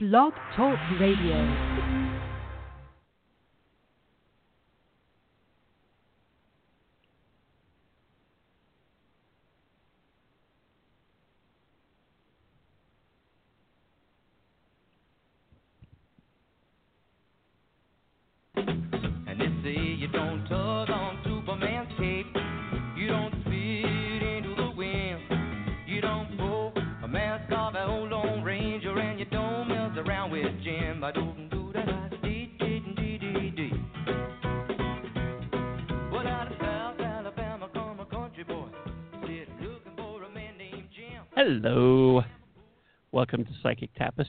Blog Talk Radio.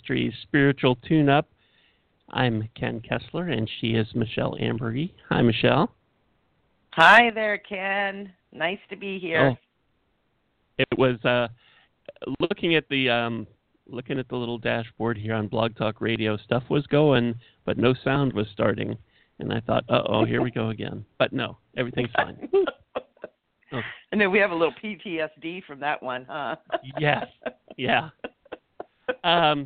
Spiritual Tune Up. I'm Ken Kessler, and she is Michele Amburgey. Hi, Michele. Hi there, Ken. Nice to be here. Oh. It was uh, looking at the um, looking at the little dashboard here on Blog Talk Radio. Stuff was going, but no sound was starting, and I thought, "Uh oh, here we go again." But no, everything's fine. Oh. And then we have a little PTSD from that one, huh? yes, yeah. Um,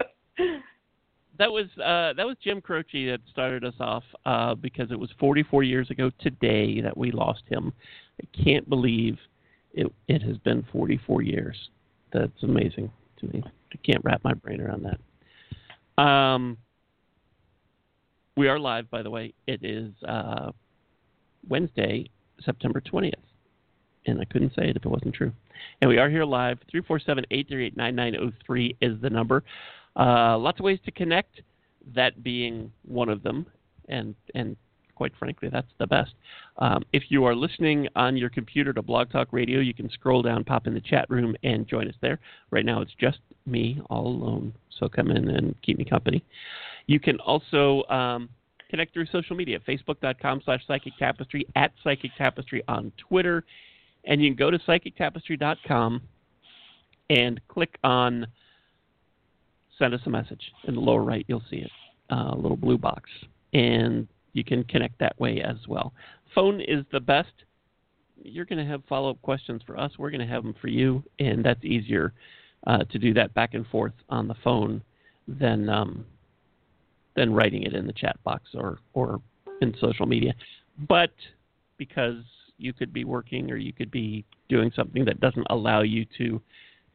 that was uh, that was Jim Croce that started us off uh, because it was 44 years ago today that we lost him. I can't believe it it has been 44 years. That's amazing to me. I can't wrap my brain around that. Um, we are live, by the way. It is uh, Wednesday, September 20th, and I couldn't say it if it wasn't true. And we are here live. 347-838-9903 is the number. Uh, lots of ways to connect, that being one of them, and and quite frankly, that's the best. Um, if you are listening on your computer to Blog Talk Radio, you can scroll down, pop in the chat room, and join us there. Right now, it's just me all alone, so come in and keep me company. You can also um, connect through social media, facebook.com slash psychic tapestry, at psychic tapestry on Twitter, and you can go to psychictapestry.com and click on send us a message. In the lower right, you'll see it, uh, a little blue box, and you can connect that way as well. Phone is the best. You're going to have follow up questions for us. We're going to have them for you, and that's easier uh, to do that back and forth on the phone than um, than writing it in the chat box or or in social media. But because you could be working or you could be doing something that doesn't allow you to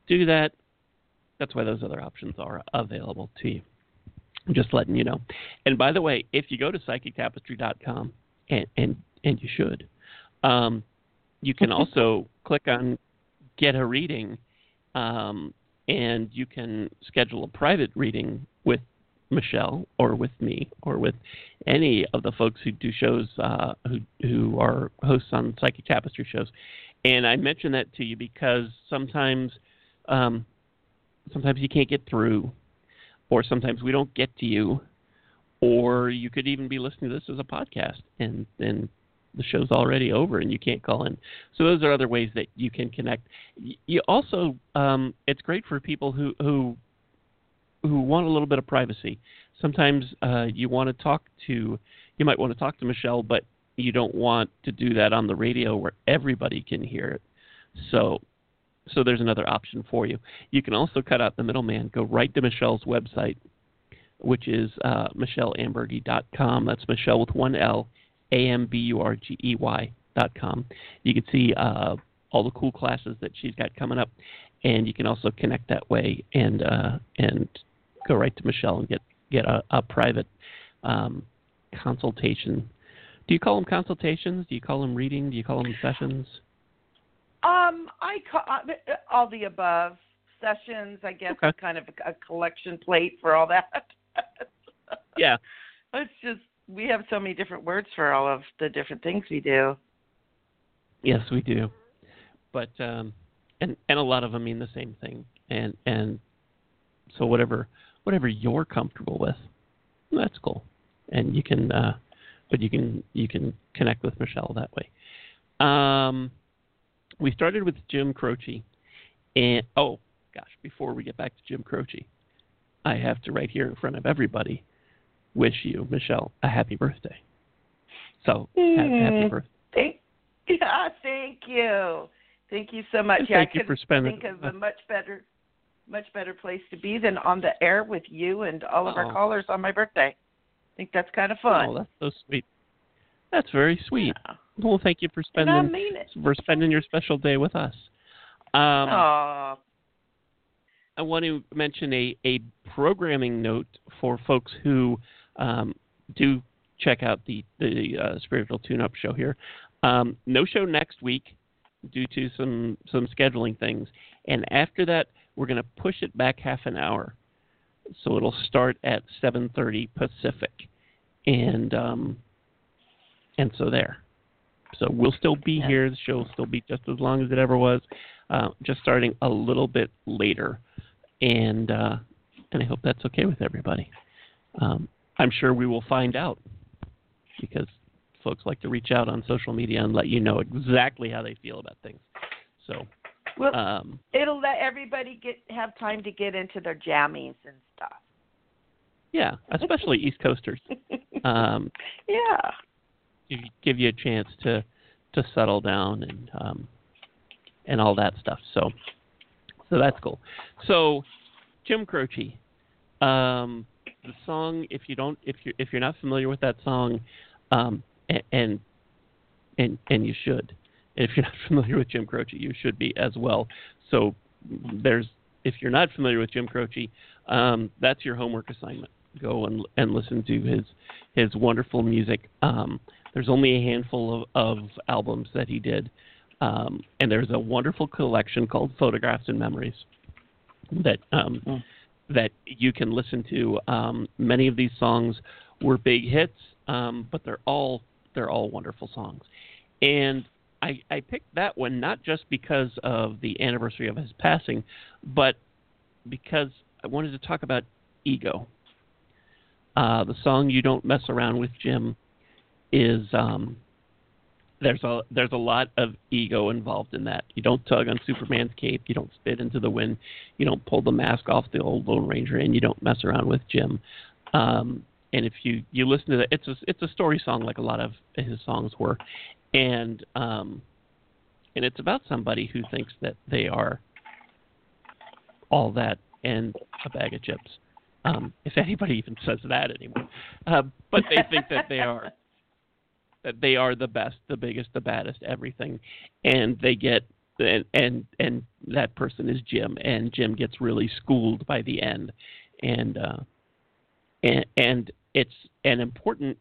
do that, that's why those other options are available to you. I'm just letting you know. And by the way, if you go to psychictapestry.com, and and, and you should, um, you can also click on get a reading, um, and you can schedule a private reading with Michele or with me or with any of the folks who do shows uh, who who are hosts on Psychic Tapestry shows. And I mention that to you because sometimes um, sometimes you can't get through, or sometimes we don't get to you, or you could even be listening to this as a podcast and and the show's already over and you can't call in. So those are other ways that you can connect. You also, um, it's great for people who who who want a little bit of privacy. Sometimes uh, you want to talk to, you might want to talk to Michele, but you don't want to do that on the radio where everybody can hear it. So so there's another option for you. You can also cut out the middleman, go right to Michele's website, which is uh, micheleamburgey.com. That's Michele with one L, A M B U R G E Y dot com. You can see uh, all the cool classes that she's got coming up, and you can also connect that way and uh, and go right to Michele and get get a, a private um, consultation. Do you call them consultations? Do you call them reading? Do you call them sessions? Um, I call uh, all the above sessions. I guess Okay. kind of a, a collection plate for all that. Yeah. it's just we have so many different words for all of the different things we do. Yes, we do. But um, and and a lot of them mean the same thing. And and so whatever whatever you're comfortable with, that's cool. And you can uh, but you can you can connect with Michele that way. Um, we started with Jim Croce, and oh gosh, before we get back to Jim Croce, I have to right here in front of everybody wish you, Michele, a happy birthday. So ha- happy Mm. birthday. Thank, yeah, thank you, thank you so much. Yeah, thank I you for spending- think of a much better much better place to be than on the air with you and all of Oh. our callers on my birthday. I think that's kind of fun. Oh, that's so sweet. That's very sweet. Yeah. Well, thank you for And I spending mean it. for spending your special day with us. Um. I want to mention a, a programming note for folks who um, do check out the the uh, spiritual tune-up show here. Um, no show next week due to some some scheduling things, and after that we're going to push it back half an hour, so it'll start at 7:30 Pacific, and um, and so there. So we'll still be Yeah. here. The show will still be just as long as it ever was, uh, just starting a little bit later and uh, and I hope that's okay with everybody. Um, I'm sure we will find out because folks like to reach out on social media and let you know exactly how they feel about things. So, Well, um, it'll let everybody get have time to get into their jammies and stuff. yeah, especially East Coasters, um, yeah. Give, you a chance to to settle down and um, and all that stuff. So, so that's cool. So, Jim Croce, um, the song. If you don't, if you if you're not familiar with that song, um, and and and you should. If you're not familiar with Jim Croce, you should be as well. So there's if you're not familiar with Jim Croce, um, that's your homework assignment. Go and and listen to his his wonderful music. Um, there's only a handful of, of albums that he did, um, and there's a wonderful collection called Photographs and Memories that um, Mm. that you can listen to. Um, many of these songs were big hits, um, but they're all they're all wonderful songs. And I, I picked that one not just because of the anniversary of his passing, but because I wanted to talk about ego. Uh, the song "You Don't Mess Around with Jim" is um, there's a there's a lot of ego involved in that. You don't tug on Superman's cape, you don't spit into the wind, you don't pull the mask off the old Lone Ranger, and you don't mess around with Jim. Um, and if you you listen to that, it's a it's a story song like a lot of his songs were, and um, and it's about somebody who thinks that they are all that and a bag of chips. Um, if anybody even says that anymore, uh, but they think that they are they are the best, the biggest, the baddest, everything, and they get and and and that person is Jim, and Jim gets really schooled by the end, and uh, and and it's an important,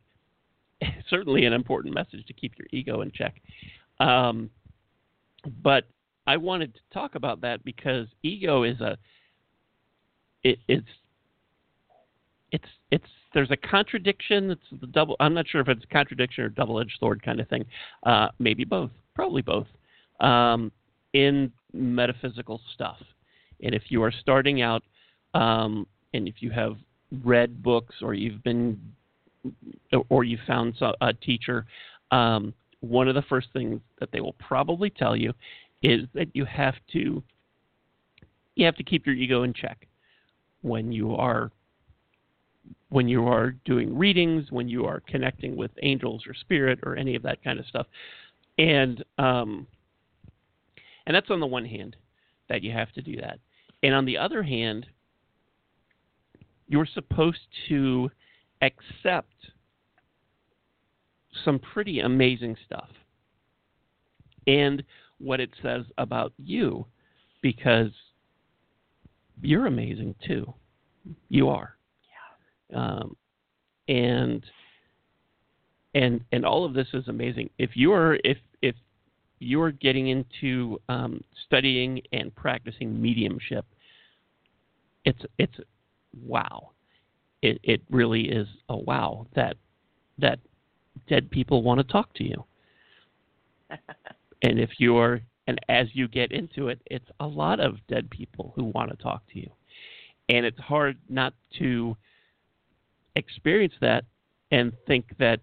certainly an important message to keep your ego in check. Um, but I wanted to talk about that because ego is a it, it's it's it's there's a contradiction. It's the double. I'm not sure if it's a contradiction or double-edged sword kind of thing. Uh, maybe both. Probably both. Um, in metaphysical stuff, and if you are starting out, um, and if you have read books or you've been or you found a teacher, um, one of the first things that they will probably tell you is that you have to you have to keep your ego in check when you are when you are doing readings, when you are connecting with angels or spirit or any of that kind of stuff. And um, and that's on the one hand that you have to do that. And on the other hand, you're supposed to accept some pretty amazing stuff and what it says about you because you're amazing too. You are. Um, and and and all of this is amazing. If you're if if you're getting into um, studying and practicing mediumship, it's it's wow. It it really is a wow that that dead people want to talk to you. and if you're and as you get into it, it's a lot of dead people who want to talk to you. And it's hard not to experience that and think that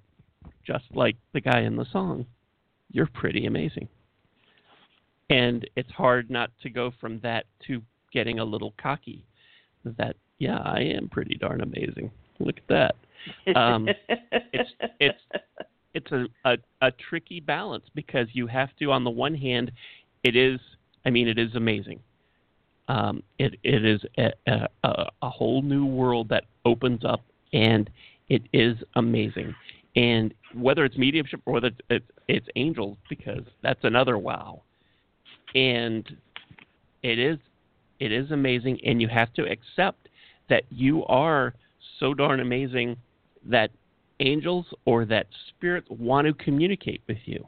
just like the guy in the song, you're pretty amazing. And it's hard not to go from that to getting a little cocky that, yeah, I am pretty darn amazing. Look at that. Um, it's it's it's a, a a tricky balance because you have to on the one hand it is I mean it is amazing. Um, it it is a, a, a whole new world that opens up, and it is amazing. And whether it's mediumship or whether it's, it's angels, because that's another wow. And it is it is amazing, and you have to accept that you are so darn amazing that angels or that spirits want to communicate with you.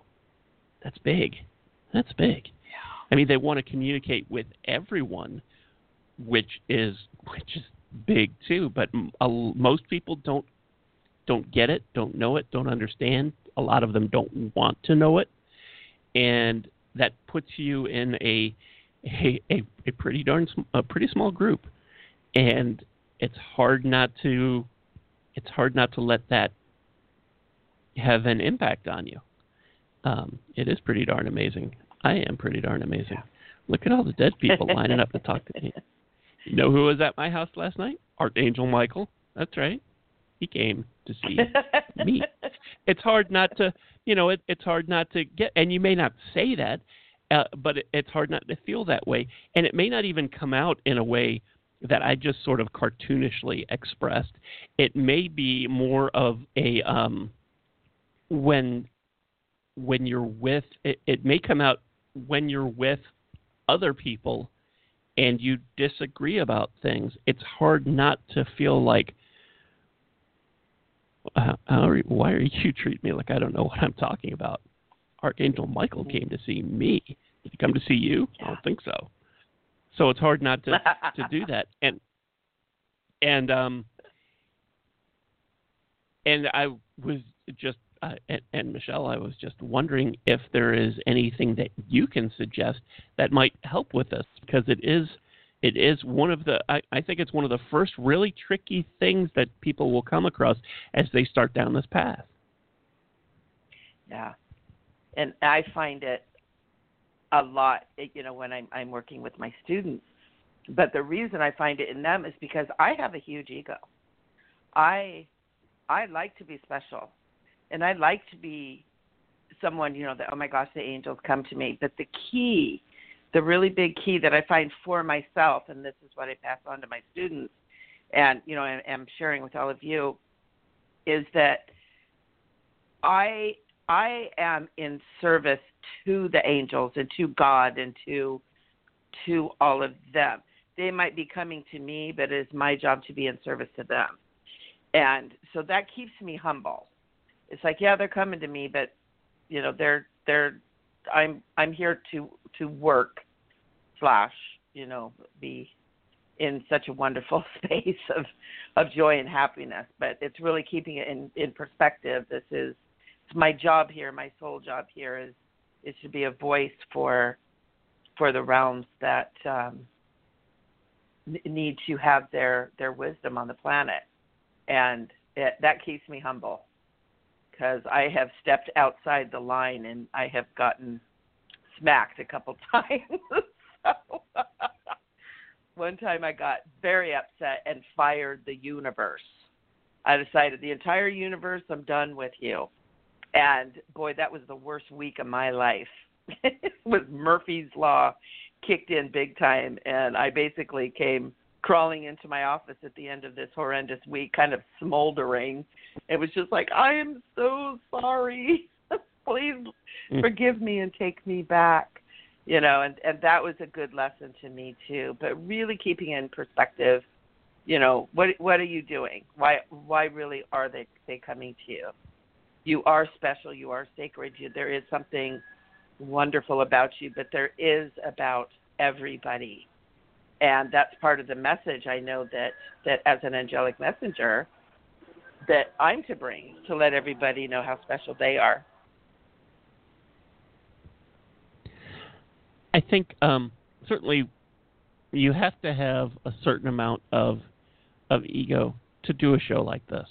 That's big. That's big. I mean, they want to communicate with everyone, which is which is big too. But most people don't don't get it, don't know it, don't understand. A lot of them don't want to know it, and that puts you in a a, a, a pretty darn a pretty small group, and it's hard not to it's hard not to let that have an impact on you. Um, it is pretty darn amazing. I am pretty darn amazing. Look at all the dead people lining up to talk to me. You know who was at my house last night? Archangel Michael. That's right. He came to see me. It's hard not to, you know, it, it's hard not to get, and you may not say that, uh, but it, it's hard not to feel that way, and it may not even come out in a way that I just sort of cartoonishly expressed. It may be more of a um, when when you're with it, it may come out when you're with other people and you disagree about things. It's hard not to feel like uh, why are you treating me like I don't know what I'm talking about? Archangel Michael came to see me. Did he come to see you? I don't think so. So it's hard not to to do that. And and um and I was just uh, and, and, Michele, I was just wondering if there is anything that you can suggest that might help with this because it is it is one of the I, I think it's one of the first really tricky things that people will come across as they start down this path. Yeah, and I find it a lot, you know, when I'm I'm working with my students. But the reason I find it in them is because I have a huge ego. I I like to be special and I'd like to be someone, you know, that oh my gosh, the angels come to me. But the key, the really big key that I find for myself, and this is what I pass on to my students, and you know, I am sharing with all of you, is that I I am in service to the angels and to God and to to all of them. They might be coming to me, but it is my job to be in service to them. And so that keeps me humble it's like yeah they're coming to me but you know they're they're i'm i'm here to to work slash you know be in such a wonderful space of of joy and happiness. But it's really keeping it in in perspective. This is it's my job here my sole job here is is to be a voice for for the realms that um need to have their their wisdom on the planet. And it, that keeps me humble because I have stepped outside the line and I have gotten smacked a couple times. one time I got very upset and fired the universe. I decided the entire universe, I'm done with you. And boy, that was the worst week of my life. it was Murphy's Law kicked in big time, and I basically came crawling into my office at the end of this horrendous week, kind of smoldering. It was just like, I am so sorry. Please mm. forgive me and take me back. You know, and and that was a good lesson to me too. But really keeping in perspective, you know, what what are you doing? Why why really are they they coming to you? You are special. You are sacred. You, there is something wonderful about you, but there is about everybody and that's part of the message I know that that as an angelic messenger that I'm to bring to let everybody know how special they are. I think um, certainly you have to have a certain amount of of ego to do a show like this.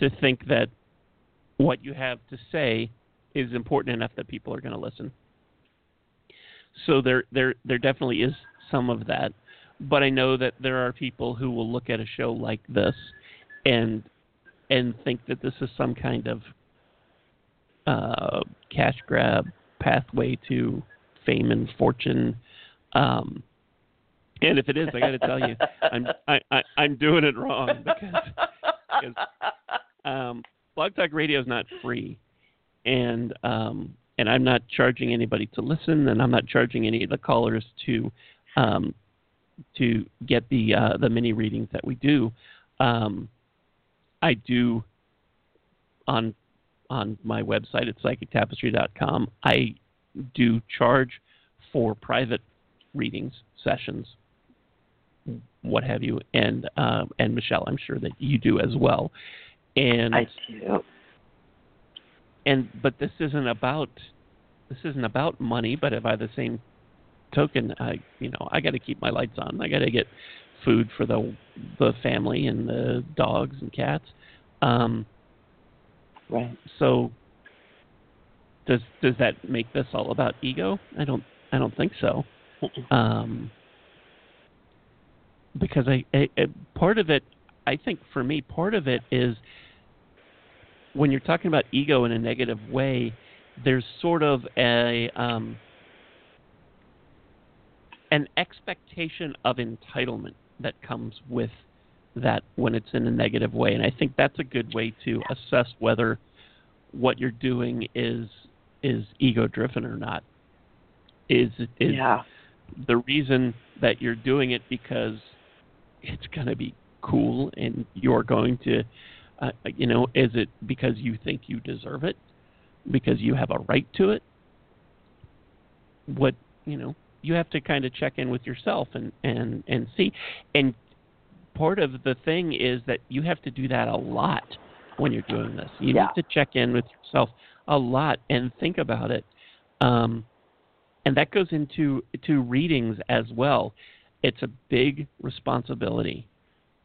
To think that what you have to say is important enough that people are going to listen. So there there there definitely is some of that but I know that there are people who will look at a show like this and and think that this is some kind of uh, cash grab pathway to fame and fortune. Um, And if it is, I got to tell you, I'm I, I, I'm doing it wrong because because um, Blog Talk Radio is not free, and um, and I'm not charging anybody to listen, and I'm not charging any of the callers to um, to get the uh, the mini readings that we do. Um, I do on on my website at psychictapestry.com. I do charge for private readings sessions, what have you, and um, and Michele, I'm sure that you do as well. And I do. and but this isn't about this isn't about money, but by the same token, I you know I got to keep my lights on. I got to get food for the the family and the dogs and cats. Um, Right. so does does that make this all about ego? I don't I don't think so. Um, because I, I, I part of it I think for me part of it is when you're talking about ego in a negative way, there's sort of a um, an expectation of entitlement that comes with that when it's in a negative way, and I think that's a good way to assess whether what you're doing is is ego driven or not. Is is yeah. the reason that you're doing it because it's going to be cool and you're going to uh, you know is it because you think you deserve it because you have a right to it what you know you have to kind of check in with yourself and and and see. And part of the thing is that you have to do that a lot when you're doing this. You Yeah. need to check in with yourself a lot and think about it. Um and that goes into to readings as well. It's a big responsibility.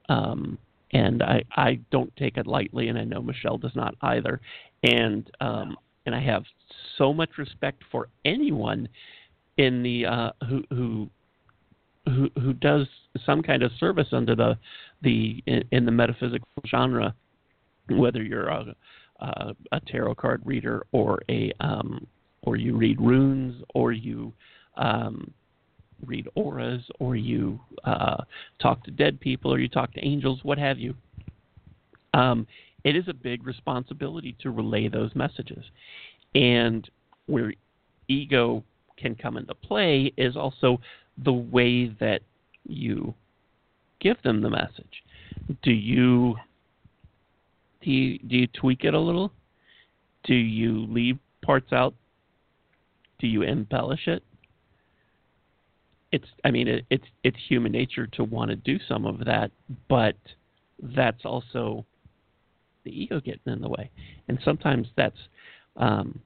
Um and I, I don't take it lightly, and I know Michele does not either. And um, and I have so much respect for anyone in the uh, who who who who does some kind of service under the the in, in the metaphysical genre, whether you're a, a, a tarot card reader or a um, or you read runes or you um, read auras or you uh, talk to dead people or you talk to angels, what have you. Um, it is a big responsibility to relay those messages. And where ego can come into play is also the way that you give them the message. Do you do you, do you tweak it a little? Do you leave parts out? Do you embellish it? it's I mean it, it's it's human nature to want to do some of that, but that's also the ego getting in the way, and sometimes that's um,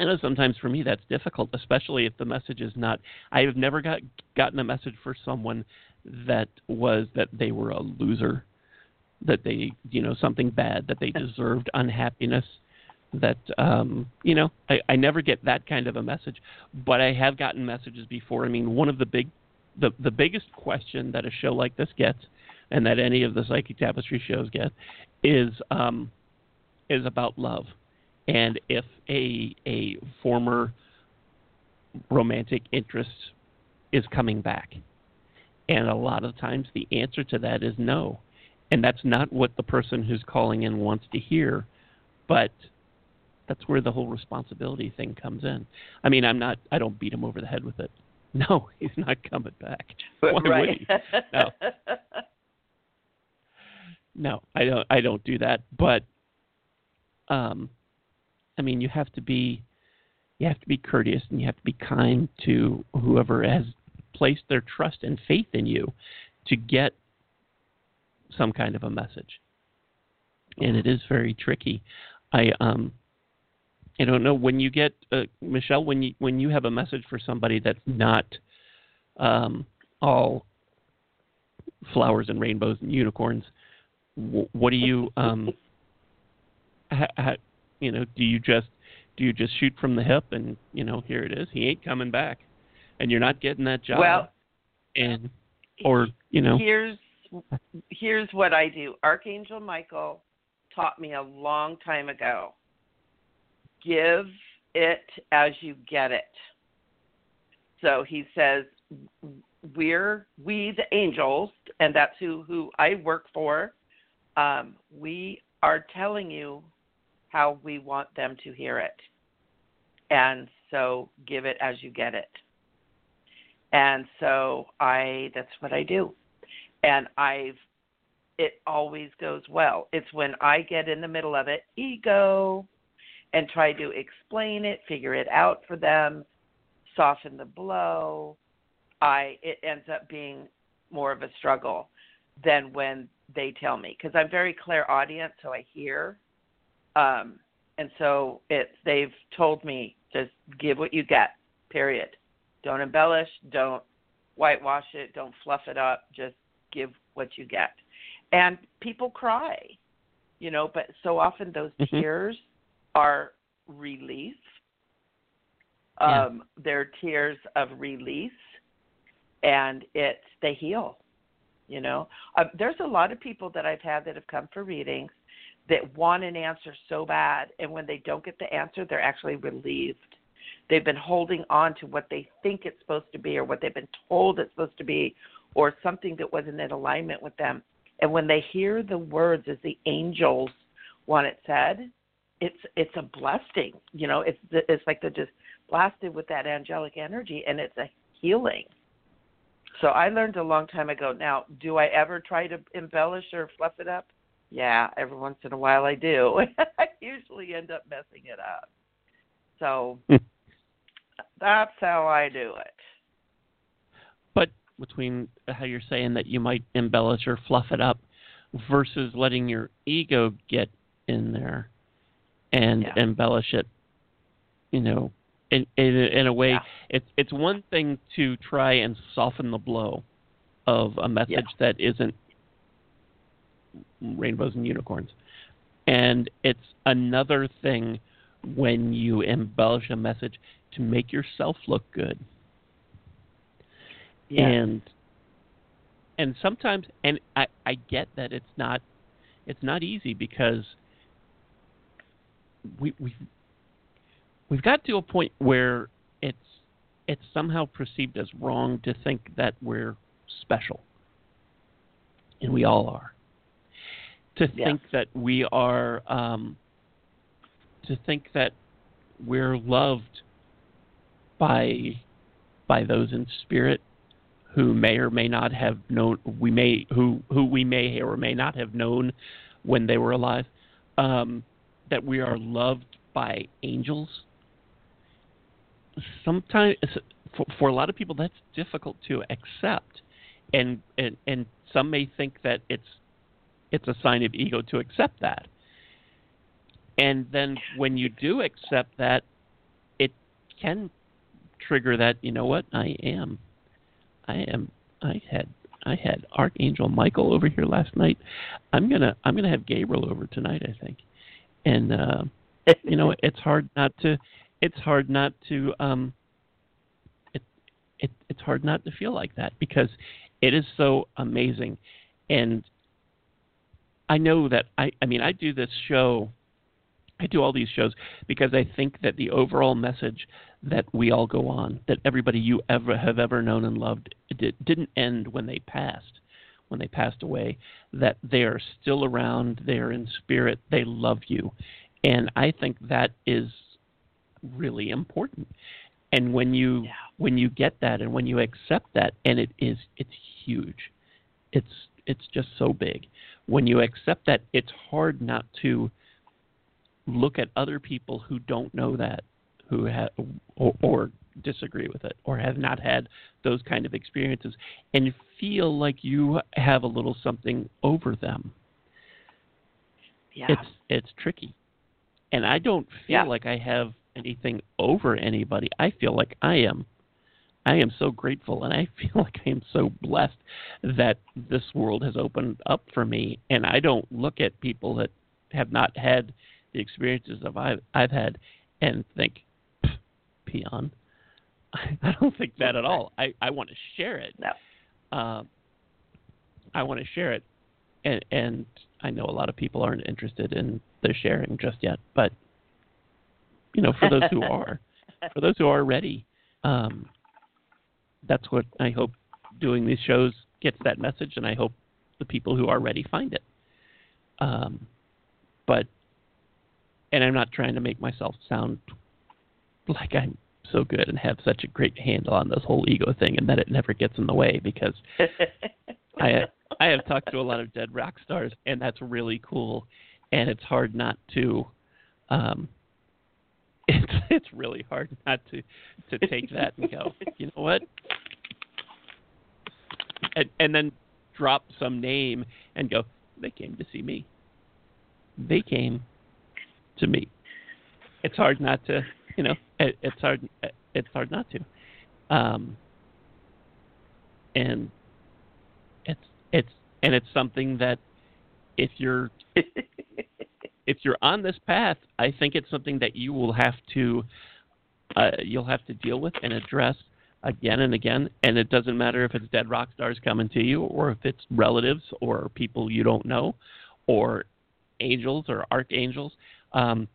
I know sometimes for me that's difficult, especially if the message is not. I have never got gotten a message for someone that was that they were a loser, that they you know something bad, that they deserved unhappiness that um you know I, I never get that kind of a message. But i have gotten messages before. I mean one of the big the the biggest question that a show like this gets and that any of the psychic tapestry shows get is um is about love and if a a former romantic interest is coming back and a lot of times the answer to that is no and that's not what the person who's calling in wants to hear but that's where the whole responsibility thing comes in. I mean, I'm not. I don't beat him over the head with it. No, he's not coming back. Why would he? No. No, I don't. I don't do that. But, um, I mean, you have to be, you have to be courteous and you have to be kind to whoever has placed their trust and faith in you, to get some kind of a message. And it is very tricky. I um, I don't know when you get uh, Michele when you when you have a message for somebody that's not um, all flowers and rainbows and unicorns. wh- What do you um, ha, ha, you know? Do you just do you just shoot from the hip and you know here it is? He ain't coming back, and you're not getting that job. Well, and or you know here's here's what I do. Archangel Michael taught me a long time ago. Give it as you get it. So he says we're we the angels, and that's who who I work for. Um, we are telling you how we want them to hear it, and so give it as you get it. And so I that's what I do, and I've it always goes well. It's when I get in the middle of it, ego, and try to explain it, figure it out for them, soften the blow. I it ends up being more of a struggle than when they tell me because I'm very clairaudient, so I hear. Um, and so it's they've told me just give what you get. Period. Don't embellish. Don't whitewash it. Don't fluff it up. Just give what you get. And people cry, you know, but so often those Mhm. tears are relief. Yeah. Um, they're tears of release, and it they heal. You know, uh, there's a lot of people that I've had that have come for readings that want an answer so bad, and when they don't get the answer, they're actually relieved. They've been holding on to what they think it's supposed to be, or what they've been told it's supposed to be, or something that wasn't in alignment with them. And when they hear the words as the angels want it said, it's it's a blessing. You know, it's it's like they're just blasted with that angelic energy, and it's a healing. So I learned a long time ago. Now, do I ever try to embellish or fluff it up? Yeah, every once in a while I do. I usually end up messing it up. So hmm. that's how I do it. But between how you're saying that you might embellish or fluff it up versus letting your ego get in there and Yeah. embellish it, you know, in in, in a way, Yeah. it's it's one thing to try and soften the blow of a message that isn't rainbows and unicorns, and it's another thing when you embellish a message to make yourself look good. Yeah. and and sometimes and I, I get that it's not it's not easy because we we we've got to a point where it's it's somehow perceived as wrong to think that we're special. And we all are to Yes. think that we are um, to think that we're loved by by those in spirit who may or may not have known we may who who we may or may not have known when they were alive um, that we are loved by angels sometimes for, for a lot of people that's difficult to accept and, and and some may think that it's it's a sign of ego to accept that. And then when you do accept that it can trigger that you know what i am i am i had i had archangel michael over here last night. I'm gonna i'm gonna have gabriel over tonight i think. And uh you know it's hard not to it's hard not to um it, it it's hard not to feel like that because it is so amazing. And i know that i i mean i do this show i do all these shows because i think that the overall message that we all go on that everybody you ever have ever known and loved did, didn't end when they passed when they passed away that they are still around they are in spirit they love you. And i think that is really important. And when you Yeah. when you get that and when you accept that and it is it's huge. It's it's just so big when you accept that it's hard not to look at other people who don't know that who have or, or disagree with it or have not had those kind of experiences and feel like you have a little something over them yeah. it's it's tricky and i don't feel Yeah. like i have anything over anybody i feel like i am i am so grateful and i feel like i am so blessed that this world has opened up for me and i don't look at people that have not had the experiences of i've i've had and think peon i don't think that at all i i want to share it No. uh, I want to share it, and, and I know a lot of people aren't interested in the sharing just yet. But you know, for those who are, for those who are ready, um, that's what I hope doing these shows gets that message, and I hope the people who are ready find it. Um, but, and I'm not trying to make myself sound like I'm so good and have such a great handle on this whole ego thing, and that it never gets in the way because I I have talked to a lot of dead rock stars, and that's really cool, and it's hard not to. Um, it's it's really hard not to to take that and go, you know what, and and then drop some name and go, they came to see me. They came to me. It's hard not to, you know, it, it's hard it's hard not to. Um, and it's it's and it's something that if you're if you're on this path, I think it's something that you will have to uh, you'll have to deal with and address again and again. And it doesn't matter if it's dead rock stars coming to you, or if it's relatives or people you don't know, or angels or archangels. Um,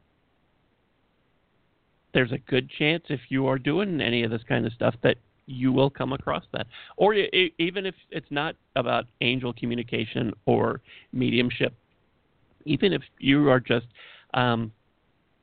there's a good chance if you are doing any of this kind of stuff that you will come across that. Or even if it's not about angel communication or mediumship, even if you are just um,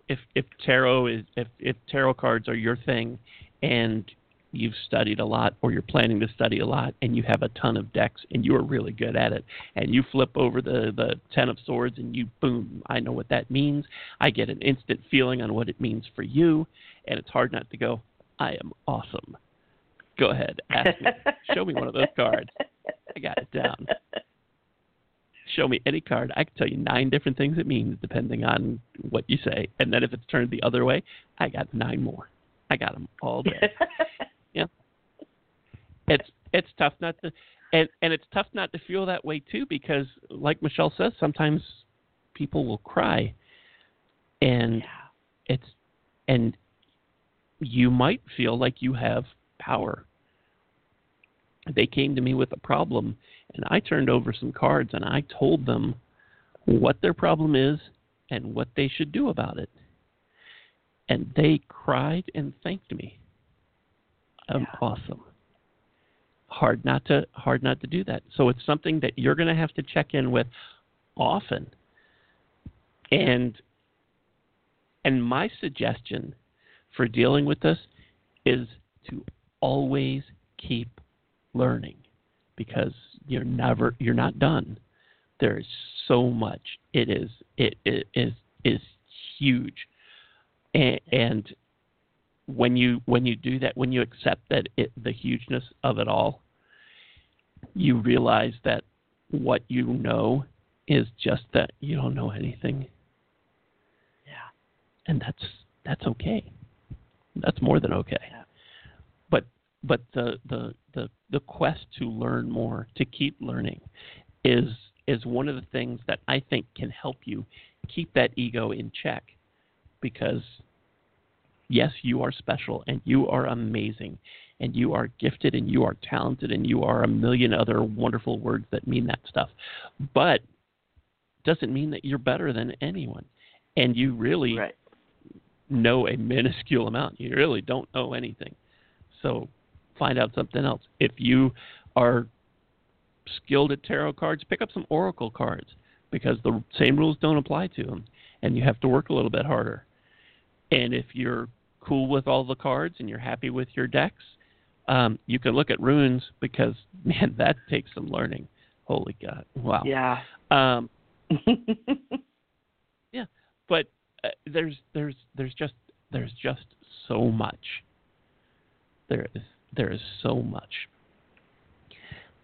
if if tarot is if if tarot cards are your thing and you've studied a lot or you're planning to study a lot and you have a ton of decks and you are really good at it and you flip over the the 10 of swords and you boom I know what that means. I get an instant feeling on what it means for you and it's hard not to go I am awesome. Go ahead ask me show me one of those cards. I got it down show me any card. I can tell you nine different things it means depending on what you say. And then if it's turned the other way, I got nine more. I got them all day. yeah. It's it's tough not to and and it's tough not to feel that way too because like Michele says sometimes people will cry and yeah. it's and you might feel like you have power. They came to me with a problem and I turned over some cards and I told them what their problem is and what they should do about it. And they cried and thanked me. I'm Yeah. awesome. Hard not to hard not to do that. So it's something that you're going to have to check in with often. And and my suggestion for dealing with this is to always keep learning because you're never you're not done. There is so much. It is it, it is is huge, and, and when you when you do that, when you accept that it, the hugeness of it all, you realize that what you know is just that you don't know anything, yeah. and that's that's okay. That's more than okay. Yeah. But but the, the the the quest to learn more, to keep learning, is is one of the things that I think can help you keep that ego in check, because yes, you are special and you are amazing, and you are gifted and you are talented and you are a million other wonderful words that mean that stuff, but doesn't mean that you're better than anyone, and you really Right. know a minuscule amount. You really don't know anything. So find out something else. If you are skilled at tarot cards, pick up some oracle cards because the same rules don't apply to them and you have to work a little bit harder. And if you're cool with all the cards and you're happy with your decks, um, you can look at runes because man, that takes some learning. Holy God! Wow. Yeah. Um, but uh, there's there's there's just there's just so much. There is there is so much.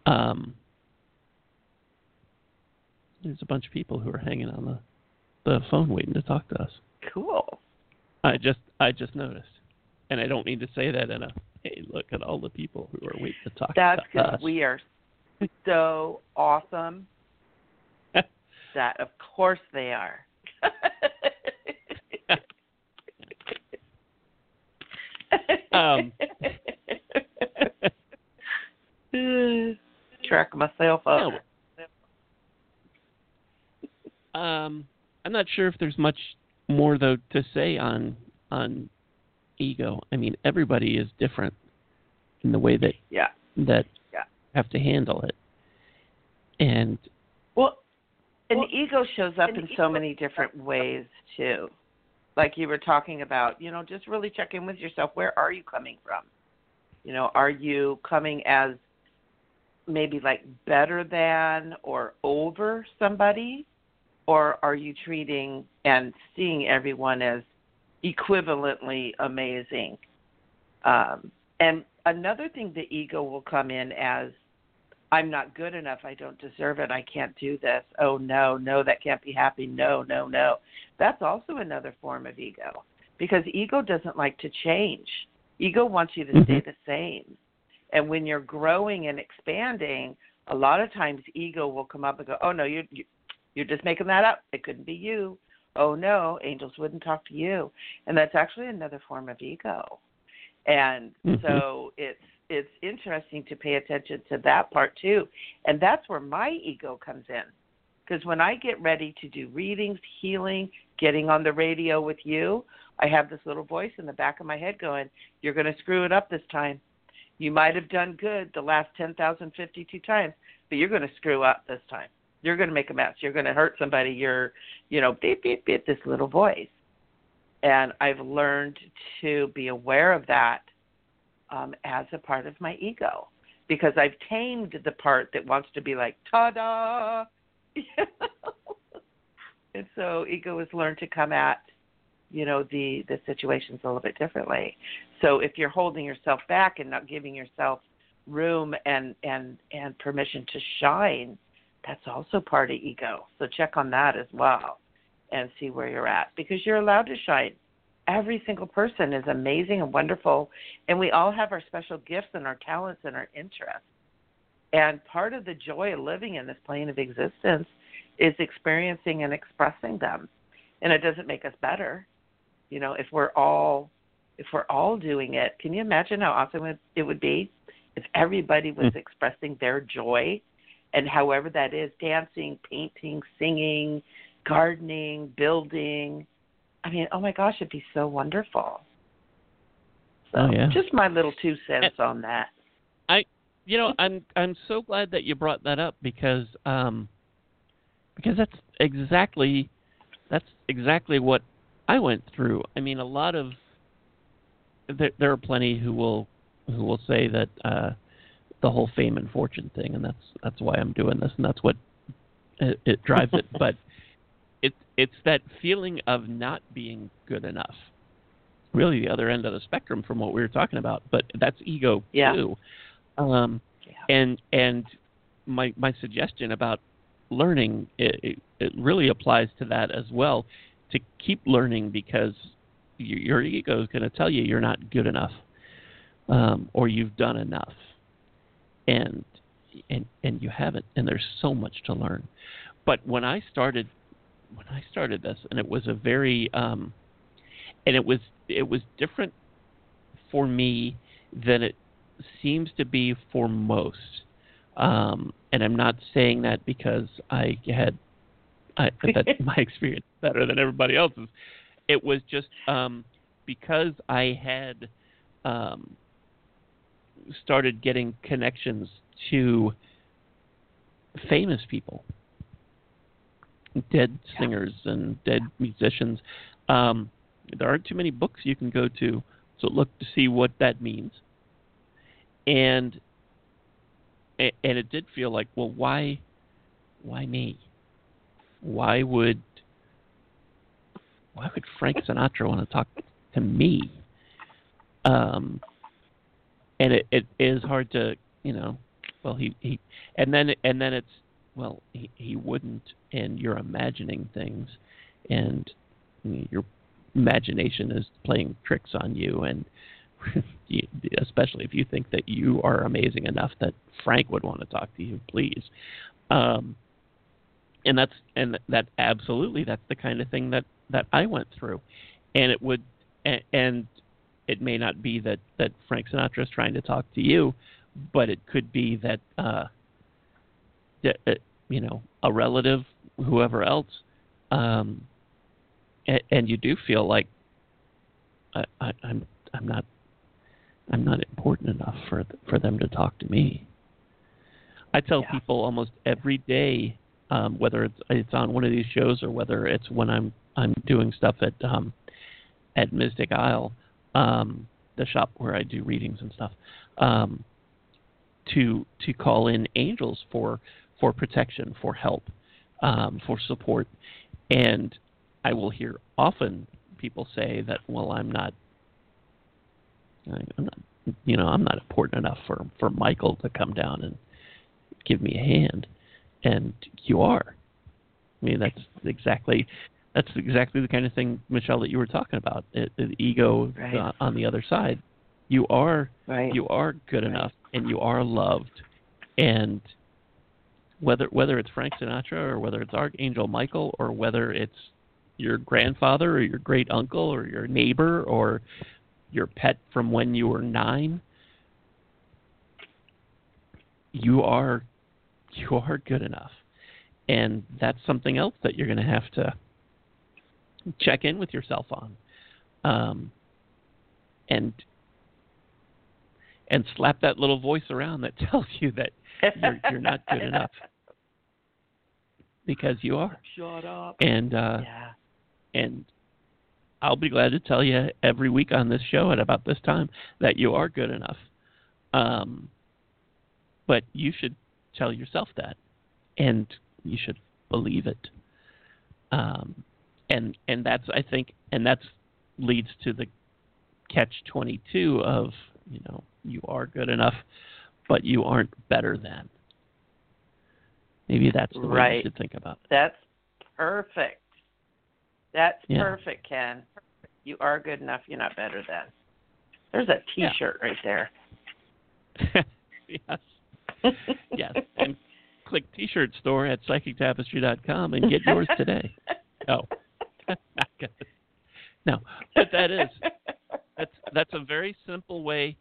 Um, there's a bunch of people who are hanging on the the phone waiting to talk to us. cool. I just I just noticed, and I don't need to say that in a hey look at all the people who are waiting to talk That's because we are so awesome that of course they are. Um. Track myself up. Um, I'm not sure if there's much more though to say on on ego. I mean, everybody is different in the way that Yeah. that Yeah. have to handle it. And Well, and Well, ego shows up in so many different ways too. Like you were talking about, you know, just really check in with yourself. Where are you coming from? You know, are you coming as maybe like better than or over somebody? Or are you treating and seeing everyone as equivalently amazing? Um, and another thing the ego will come in as I'm not good enough. I don't deserve it. I can't do this. Oh, no, no, that can't be happy. No, no, no. That's also another form of ego because ego doesn't like to change. Ego wants you to stay Mhm. the same. And when you're growing and expanding, a lot of times ego will come up and go, "Oh no, you you you're just making that up. It couldn't be you. Oh no, angels wouldn't talk to you." And that's actually another form of ego. And Mhm. so it's it's interesting to pay attention to that part too. And that's where my ego comes in. Because when I get ready to do readings, healing, getting on the radio with you, I have this little voice in the back of my head going, You're going to screw it up this time. You might have done good the last 10,052 times, but you're going to screw up this time. You're going to make a mess. You're going to hurt somebody. You're, you know, beep, beep, beep, this little voice. And I've learned to be aware of that um, as a part of my ego because I've tamed the part that wants to be like, ta da! and so ego has learned to come at you know the the situations a little bit differently. So if you're holding yourself back and not giving yourself room and and and permission to shine that's also part of ego. So check on that as well and see where you're at because you're allowed to shine. Every single person is amazing and wonderful and we all have our special gifts and our talents and our interests. And part of the joy of living in this plane of existence is experiencing and expressing them. And it doesn't make us better. You know if we're all if we're all doing it can you imagine how awesome it would be if everybody was Mm. expressing their joy and however that is dancing painting singing gardening building? I mean oh my gosh it'd be so wonderful. So Oh, yeah. just my little two cents on that. I you know, I'm I'm so glad that you brought that up because um because that's exactly that's exactly what I went through. I mean, a lot of there, there are plenty who will who will say that uh the whole fame and fortune thing and that's that's why I'm doing this and that's what it, it drives it, but it it's that feeling of not being good enough. Really the other end of the spectrum from what we were talking about, but that's ego Yeah. too. Um, Yeah. and and my my suggestion about learning it, it, really applies to that as well. To keep learning because your, your ego is going to tell you you're not good enough, um, or you've done enough, and and and you haven't. And there's so much to learn. But when I started when I started this, and it was a very um, and it was it was different for me than it seems to be for most. Um, and I'm not saying that because I had I, that my experience better than everybody else's. It was just um, because I had um, started getting connections to famous people, dead singers and dead musicians. Um, there aren't too many books you can go to, so look to see what that means. And a- and it did feel like, well, why, why me? Why would, why would Frank Sinatra want to talk to me? Um, and it, it is hard to, you know, well, he, he, and then and then it's, well, he, he wouldn't, and you're imagining things, and your imagination is playing tricks on you, and especially if you think that you are amazing enough that Frank would want to talk to you, please. Um, and that's and that absolutely that's the kind of thing that that I went through, and it would and, it may not be that that Frank Sinatra is trying to talk to you, but it could be that uh, that, uh, you know a relative, whoever else, um, and, and you do feel like I, I, I'm I'm not I'm not important enough for th- for them to talk to me. I tell Yeah. people almost every day, um, whether it's it's on one of these shows or whether it's when I'm I'm doing stuff at um, at Mystic Isle, um, the shop where I do readings and stuff, um, to to call in angels for for protection, for help, um, for support, and I will hear often people say that, well, I'm not, I'm not, you know, I'm not important enough for for Michael to come down and give me a hand, and you are. I mean, that's exactly that's exactly the kind of thing, Michele, that you were talking about. It, the ego Right. uh, on the other side. You are Right. you are good Right. enough, and you are loved, and whether whether it's Frank Sinatra or whether it's Archangel Michael or whether it's your grandfather or your great uncle or your neighbor or your pet from when you were nine, you are you are good enough, and that's something else that you're going to have to check in with yourself on, um, and and slap that little voice around that tells you that you're, you're not good enough because you are. Shut up. And uh, yeah. and I'll be glad to tell you every week on this show at about this time that you are good enough. Um, but you should tell yourself that, and you should believe it. Um, and and that's I think, and that's leads to the catch twenty two of you know you are good enough, but you aren't better than. Maybe that's the right. way you should think about it. That's perfect. That's Yeah. perfect, Ken. You are good enough. You're not better than. There's a Yeah. T-shirt right there. yes. yes, and click T-shirt store at psychictapestry.com and get yours today. Good. Oh. No, but that is that's that's a very simple way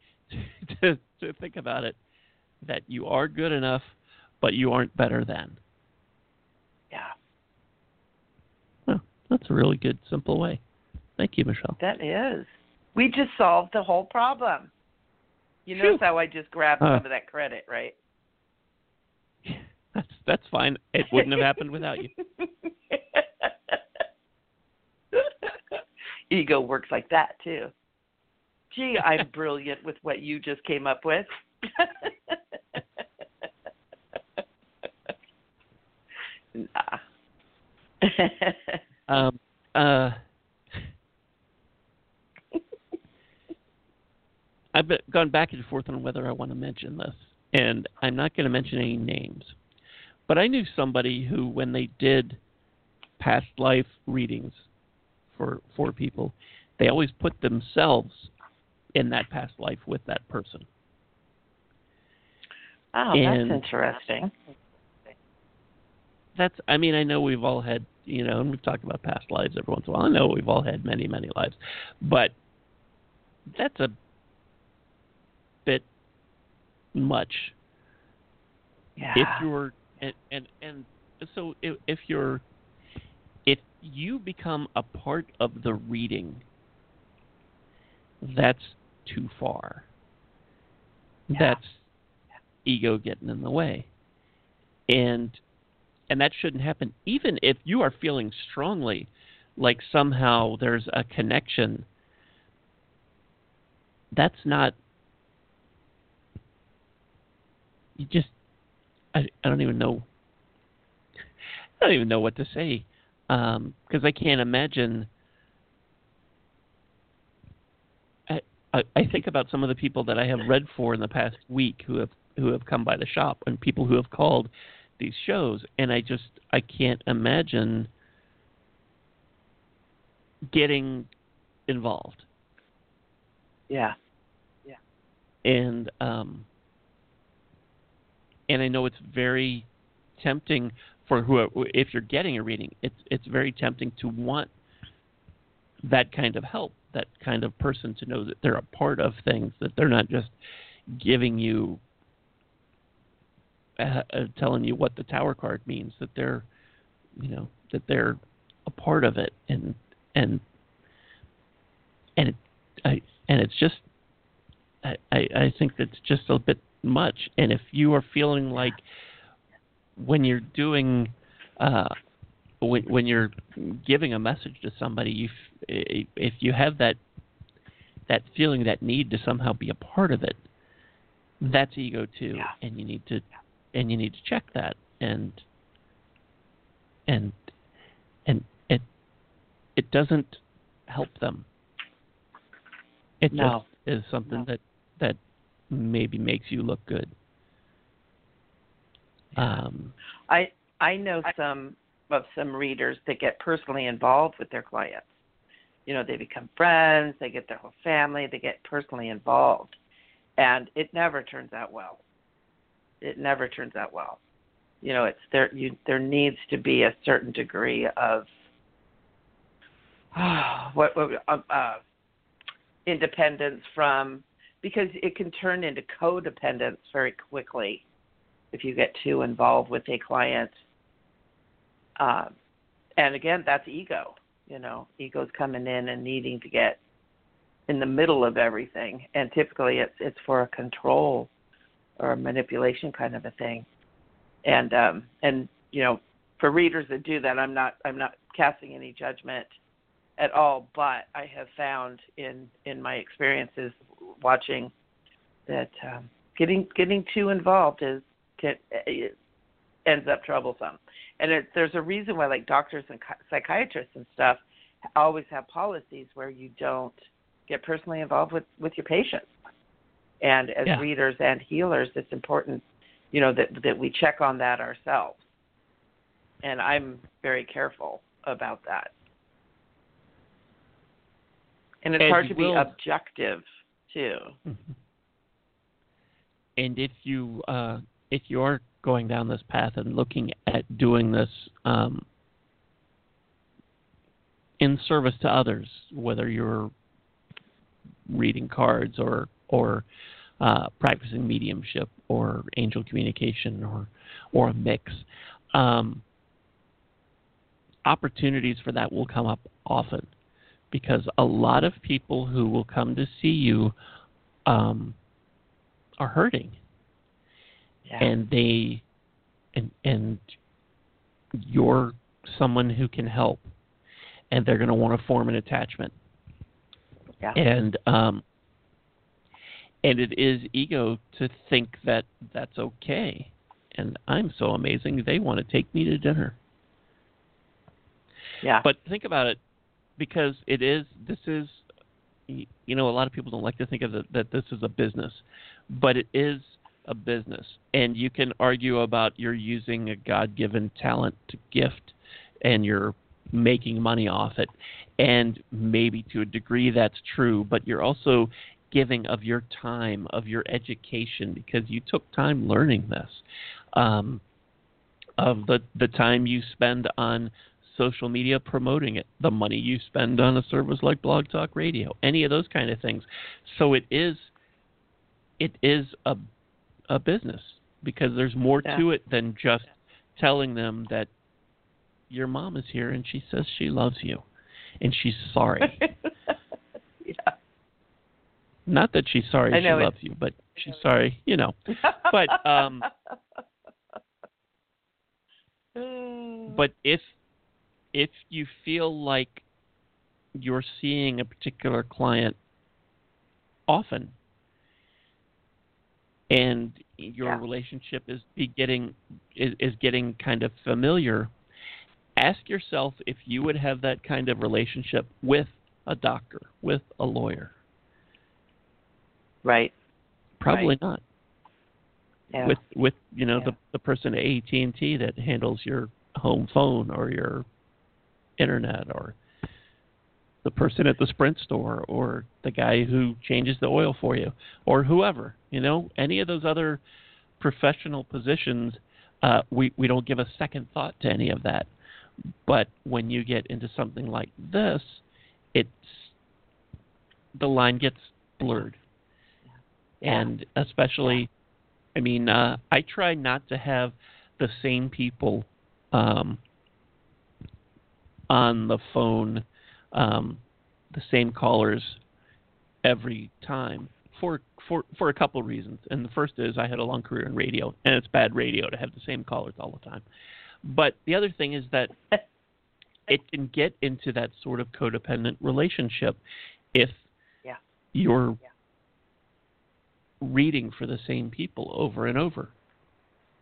to, to think about it. That you are good enough, but you aren't better than. yeah, that's a really good, simple way. Thank you, Michele. that is. We just solved the whole problem. You Phew. notice how I just grabbed Uh. some of that credit, right? That's that's fine. It wouldn't have happened without you. Ego works like that too. Gee, I'm brilliant with what you just came up with. nah. Um, uh, I've been, gone back and forth on whether I want to mention this, and I'm not going to mention any names. But I knew somebody who, when they did past life readings for for people, they always put themselves in that past life with that person. oh, And- that's interesting. That's, I mean, I know we've all had, you know, and we've talked about past lives every once in a while. I know we've all had many, many lives, but that's a bit much Yeah. if you're and and and so if, if you're if you become a part of the reading that's too far Yeah. that's ego getting in the way and and that shouldn't happen even if you are feeling strongly like somehow there's a connection that's not you just I, I don't even know I don't even know what to say um, because I can't imagine. I, I I think about some of the people that I have read for in the past week who have who have come by the shop and people who have called these shows, and I just I can't imagine getting involved. yeah. Yeah. And um, and I know it's very tempting for who if you're getting a reading, it's it's very tempting to want that kind of help, that kind of person to know that they're a part of things, that they're not just giving you, uh, telling you what the tower card means, that they're, you know, that they're a part of it, and and and it, I and it's just I, I I think that's just a bit much. And if you are feeling like when you're doing uh, when when you're giving a message to somebody, you f- if you have that that feeling, that need to somehow be a part of it, that's ego too, Yeah. and you need to and you need to check that and and and it it doesn't help them. It No. just is something No. that that maybe makes you look good. Um, I I know some of some readers that get personally involved with their clients. You know, they become friends, they get their whole family, they get personally involved, and it never turns out well. It never turns out well. You know, it's there. You there needs to be a certain degree of what, what uh, uh, independence from because it can turn into codependence very quickly if you get too involved with a client. Um, and again, that's ego. You know, ego's coming in and needing to get in the middle of everything, and typically it's it's for a control or manipulation kind of a thing. And um, and you know, for readers that do that, I'm not I'm not casting any judgment at all, but I have found in in my experiences watching that um, getting getting too involved is can, it ends up troublesome. And it, there's a reason why, like doctors and chi- psychiatrists and stuff, always have policies where you don't get personally involved with with your patients. And as Yeah. readers and healers, it's important, you know, that that we check on that ourselves. And I'm very careful about that. And it's And hard you to be objective too. Mhm. And if you uh, if you're going down this path and looking at doing this um, in service to others, whether you're reading cards or or uh, practicing mediumship or angel communication or or a mix, um, opportunities for that will come up often because a lot of people who will come to see you um, are hurting Yeah. and they and and you're someone who can help and they're going to want to form an attachment yeah. and um and it is ego to think that that's okay. And i'm so amazing they want to take me to dinner. Yeah. but think about it because it is this is you know a lot of people don't like to think of it that this is a business but it is a business. And you can argue about you're using a god-given talent to gift and you're making money off it. And maybe to a degree that's true but you're also giving of your time of your education because you took time learning this um, of the the time you spend on social media promoting it, the money you spend on a service like Blog Talk Radio, any of those kind of things. So it is it is a a business because there's more Yeah. to it than just telling them that your mom is here and she says she loves you and she's sorry. Not that she's sorry I she loves you, but she's sorry, you know. But, um, but if if you feel like you're seeing a particular client often and your Yeah. relationship is be getting is, is getting kind of familiar ask yourself if you would have that kind of relationship with a doctor with a lawyer right. probably Right. not Yeah. with with you know Yeah. the the person at AT and T that handles your home phone or your internet or the person at the Sprint store or the guy who changes the oil for you or whoever you know any of those other professional positions uh, we we don't give a second thought to any of that but when you get into something like this it's the line gets blurred Yeah. and especially i mean uh i try not to have the same people um on the phone um the same callers every time for for for a couple of reasons. And the first is I had a long career in radio, and it's bad radio to have the same callers all the time. But the other thing is that it can get into that sort of codependent relationship if Yeah. you're Yeah. Reading for the same people over and over.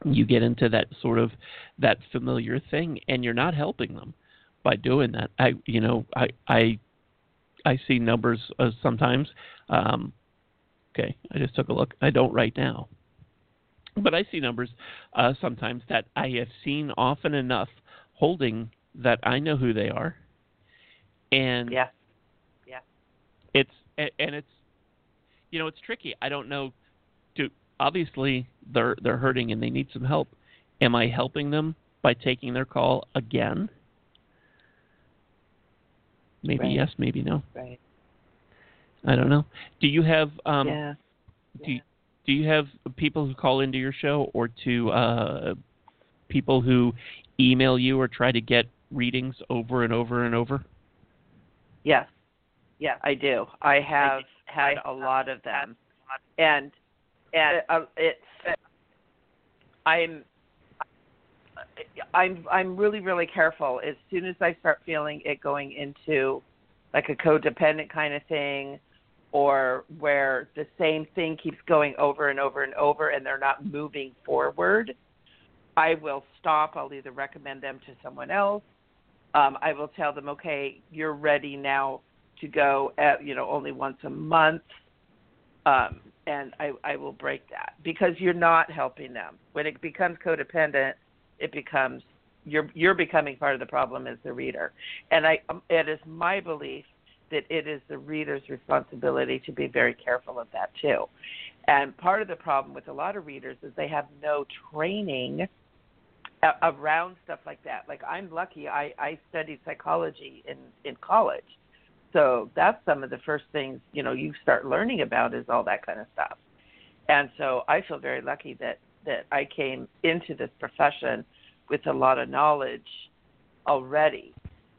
You get into that sort of that familiar thing, and you're not helping them by doing that. I, you know, I, I, I see numbers uh, sometimes. Um, okay, I just took a look. I don't right now, but I see numbers uh, sometimes that I have seen often enough, holding that I know who they are, and Yeah. yeah it's and it's you know it's tricky i don't know do obviously they're they're hurting and they need some help am i helping them by taking their call again maybe Right. yes maybe no Right. i don't know do you have um yeah. do do you have people who call into your show or to uh people who email you or try to get readings over and over and over Yes. Yeah, I do. I have had a lot of them, and and uh, it's I'm I'm I'm really really careful. As soon as I start feeling it going into like a codependent kind of thing, or where the same thing keeps going over and over and over, and they're not moving forward, I will stop. I'll either recommend them to someone else um, I will tell them, okay, you're ready now to go at you know only once a month, um, and I, I will break that because you're not helping them. When it becomes codependent, it becomes you're you're becoming part of the problem as the reader, and I um, it is my belief that it is the reader's responsibility to be very careful of that too. And part of the problem with a lot of readers is they have no training around stuff like that. Like I'm lucky I I studied psychology in in college. So that's some of the first things, you know, you start learning about is all that kind of stuff. And so I feel very lucky that that I came into this profession with a lot of knowledge already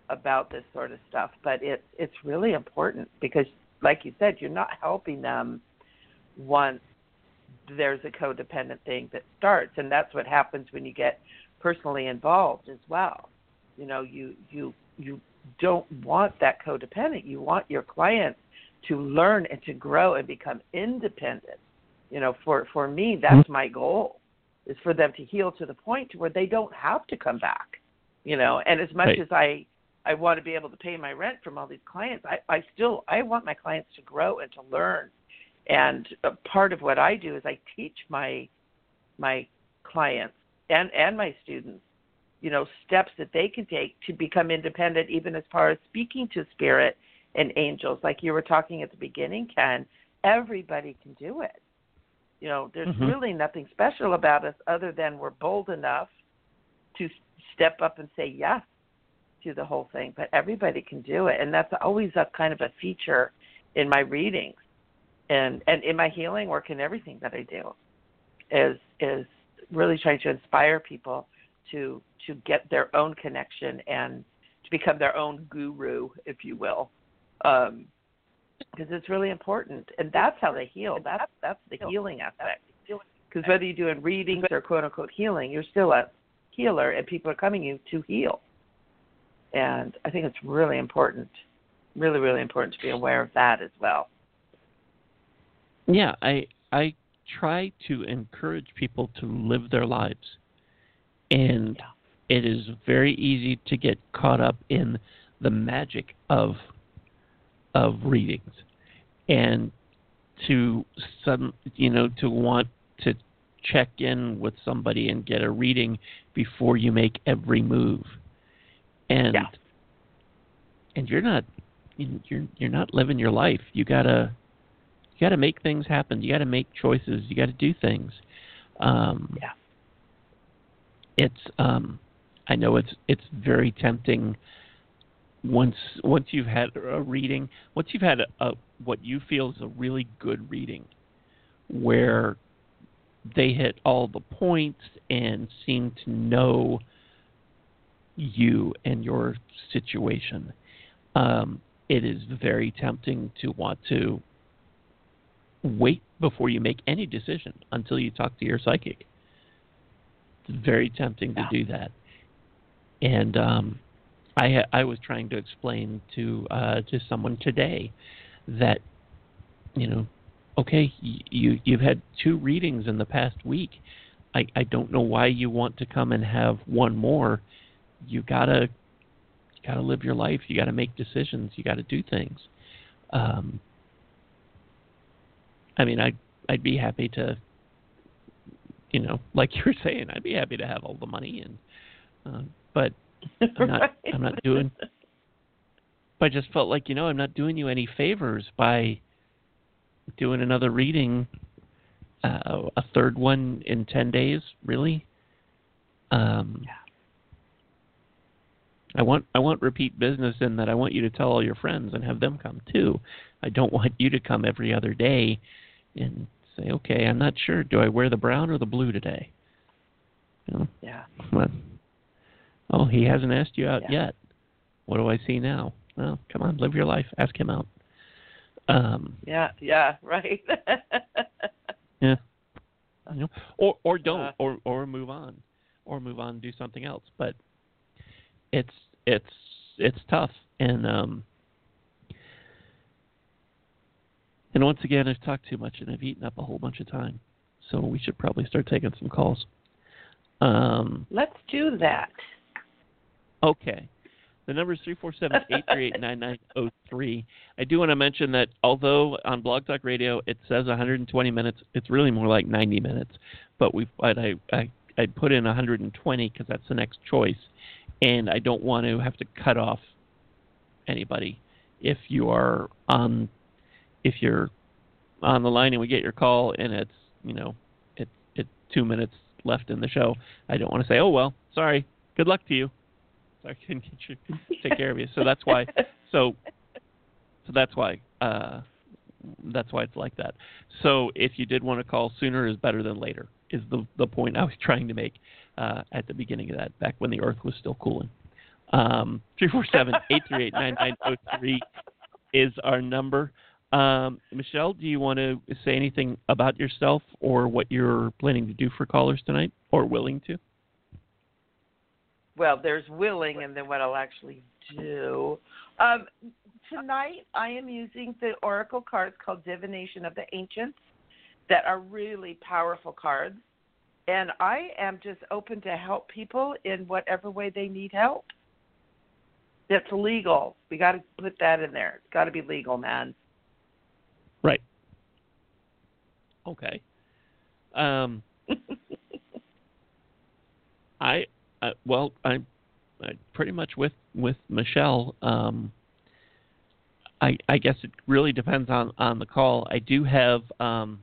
about this sort of stuff, but it's it's really important because like you said, you're not helping them once there's a codependent thing that starts and that's what happens when you get personally involved as well. You know, you you you don't want that codependent. You want your clients to learn and to grow and become independent. You know, for for me, that's mm-hmm. my goal is for them to heal to the point to where they don't have to come back. You know, and as much Right. as I I want to be able to pay my rent from all these clients, I I still I want my clients to grow and to learn. And a part of what I do is I teach my my clients and and my students you know steps that they can take to become independent even as far as speaking to spirit and angels. Like you were talking at the beginning ken everybody can do it. You know there's Mhm. really nothing special about us other than we're bold enough to step up and say yes to the whole thing but everybody can do it. And that's always a kind of a feature in my readings and and in my healing work and everything that i do is is really trying to inspire people to to get their own connection and to become their own guru, if you will, um, because it's really important, and that's how they heal. That's that's the healing aspect. Because whether you're doing readings or quote unquote healing, you're still a healer, and people are coming to you to heal. And I think it's really important, really really important to be aware of that as well. Yeah, I I try to encourage people to live their lives. And it is very easy to get caught up in the magic of of readings and to some you know to want to check in with somebody and get a reading before you make every move. And Yeah. and you're not you're you're not living your life. You got to you got to make things happen. You got to make choices. You got to do things. Um, Yeah. It's um, I know it's it's very tempting. Once once you've had a reading, once you've had a, a what you feel is a really good reading, where they hit all the points and seem to know you and your situation. Um, it is very tempting to want to wait before you make any decision until you talk to your psychic. It's very tempting to do that. And um, I I was trying to explain to uh, to someone today that you know, okay, you you've had two readings in the past week. I I don't know why you want to come and have one more. You gotta you gotta live your life. You gotta make decisions. You gotta do things. Um, I mean, I I'd be happy to, you know, like you were saying, I'd be happy to have all the money and, uh, but I'm not Right. I'm not doing. But I just felt like you know I'm not doing you any favors by doing another reading, uh, a third one in ten days. Really. Um, I want I want repeat business in that I want you to tell all your friends and have them come too. I don't want you to come every other day and say, okay, I'm not sure. Do I wear the brown or the blue today? You know, yeah. well, oh, he hasn't asked you out Yeah. yet. What do I see now? Well, come on, live your life. Ask him out. Um, Yeah, yeah, right. yeah. You know, or or don't, Uh, or or move on, or move on and do something else. But it's it's it's tough, and um, and once again, I've talked too much and I've eaten up a whole bunch of time, so we should probably start taking some calls. Um, Let's do that. Okay. The number is 347-838-9903. I do want to mention that although on Blog Talk Radio it says 120 minutes, it's really more like 90 minutes. But we, I, I, I put in 120 because that's the next choice, and I don't want to have to cut off anybody if you are on, if you're on the line and we get your call and it's you know it's it's two minutes left in the show. I don't want to say, oh well, sorry, good luck to you. I couldn't get you take care of you. So that's why. So, so that's why. Uh, that's why it's like that. So if you did want to call, sooner is better than later. Is the the point I was trying to make uh, at the beginning of that, back when the Earth was still cooling. Um, three four seven eight three eight nine nine zero three is our number. Um, Michele, do you want to say anything about yourself or what you're planning to do for callers tonight, or willing to? Well, there's willing, and then what I'll actually do. Um, tonight, I am using the oracle cards called Divination of the Ancients, that are really powerful cards, and I am just open to help people in whatever way they need help. That's legal. We got to put that in there. It's got to be legal, man. Right. Okay. Um, I, uh, well, I'm uh, pretty much with with Michele. Um, I I guess it really depends on on the call. I do have um,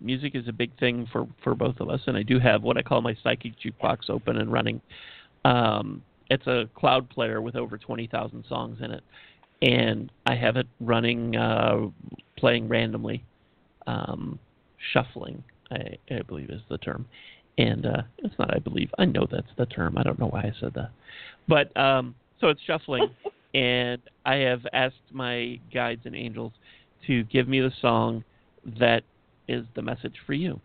music is a big thing for for both of us, and I do have what I call my psychic jukebox open and running. Um, it's a cloud player with over twenty thousand songs in it, and I have it running, uh, playing randomly, um, shuffling. I, I believe is the term, and uh, it's not. I believe I know that's the term. I don't know why I said that, but um, so it's shuffling, and I have asked my guides and angels to give me the song that is the message for you,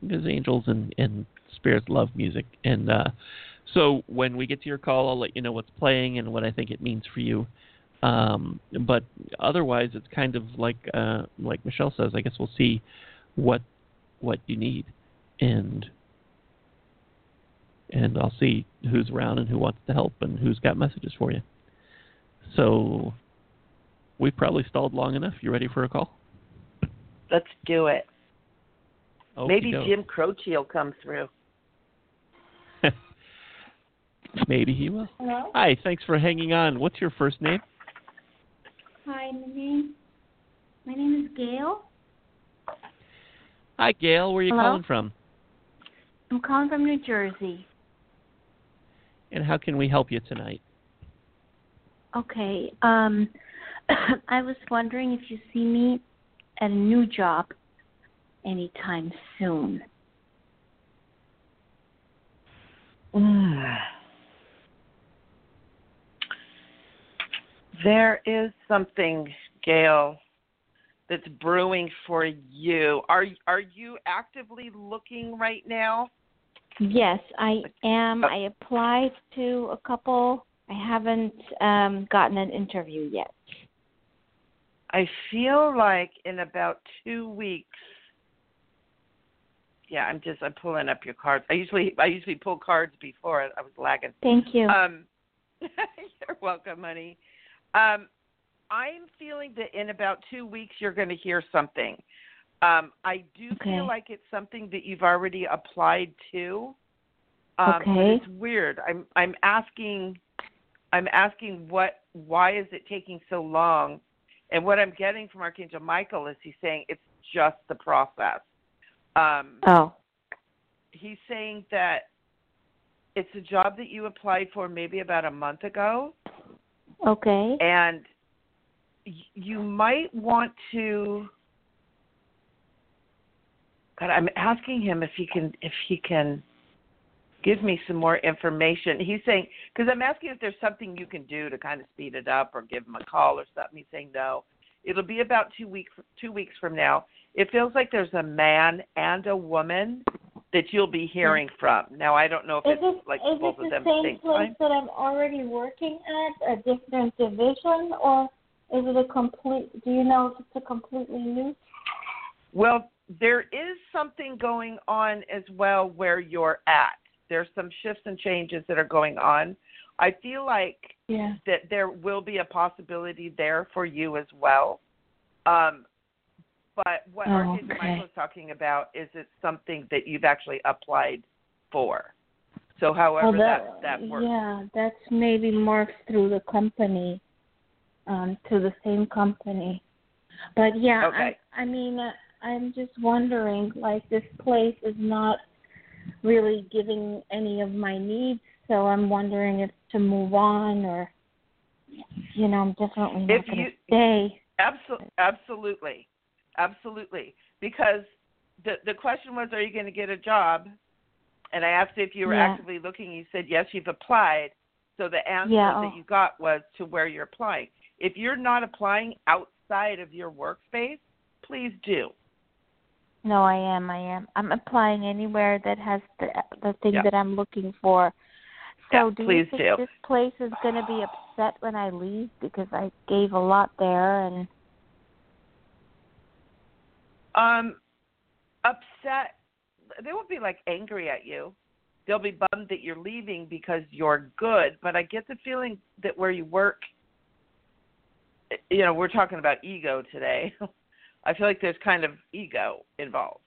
because angels and, and spirits love music, and uh, so when we get to your call, I'll let you know what's playing and what I think it means for you. Um, but otherwise, it's kind of like uh, like Michele says. I guess we'll see what what you need, and and I'll see who's around and who wants to help and who's got messages for you. So we've probably stalled long enough. You ready for a call? Let's do it. Maybe Okey-doke. Jim Croce will come through. Maybe he will. Hello. Hi, thanks for hanging on. What's your first name? Hi, my name. My name is Gail. Hi, Gail. Where are you Hello? calling from? I'm calling from New Jersey. And how can we help you tonight? Okay. Um, I was wondering if you see me at a new job anytime soon. There is something, Gail, that's brewing for you. Are are you actively looking right now? Yes, I am. Oh. I applied to a couple. I haven't um gotten an interview yet. I feel like in about two weeks. Yeah, I'm just I'm pulling up your cards. I usually I usually pull cards before I was lagging. Thank you. Um, you're welcome, honey. Um, I'm feeling that in about two weeks you're going to hear something. Um, I do Okay. feel like it's something that you've already applied to. Um, but Okay. it's weird. I'm I'm asking I'm asking what why is it taking so long? And what I'm getting from Archangel Michael is he's saying it's just the process. Um, oh, he's saying that it's a job that you applied for maybe about a month ago okay. and you might want to God, I'm asking him if he can if he can give me some more information. He's saying because I'm asking if there's something you can do to kind of speed it up or give him a call or something. He's saying no. It'll be about two weeks two weeks from now. It feels like there's a man and a woman that you'll be hearing from. Now I don't know if Is it's it, like is both it of the them the same same place time. that I'm already working at, a different division, or is it a complete? Do you know if it's a completely new? Well, there is something going on as well where you're at. There's some shifts and changes that are going on. I feel like Yeah. that there will be a possibility there for you as well. Um, but what Oh, Archangel okay. Michael is talking about is it's something that you've actually applied for. So, however Well, that that works. Yeah, that's maybe morphed through the company, um, to the same company. But yeah, Okay. I, I mean, uh, I'm just wondering, like this place is not really giving any of my needs, so I'm wondering if to move on or, you know, I'm definitely not If going to you- stay. Absolutely, absolutely, absolutely. Because the the question was, are you going to get a job? And I asked if you were Yeah. actively looking. You said yes, you've applied. So the answer Yeah, that you got was to where you're applying. If you're not applying outside of your workspace, please do. No, I am. I am. I'm applying anywhere that has the the thing Yeah. that I'm looking for. So, Yeah, do you think do. this place is going to be upset when I leave because I gave a lot there and Um, upset. They won't be like angry at you. They'll be bummed that you're leaving because you're good. But I get the feeling that where you work, you know, we're talking about ego today. I feel like there's kind of ego involved.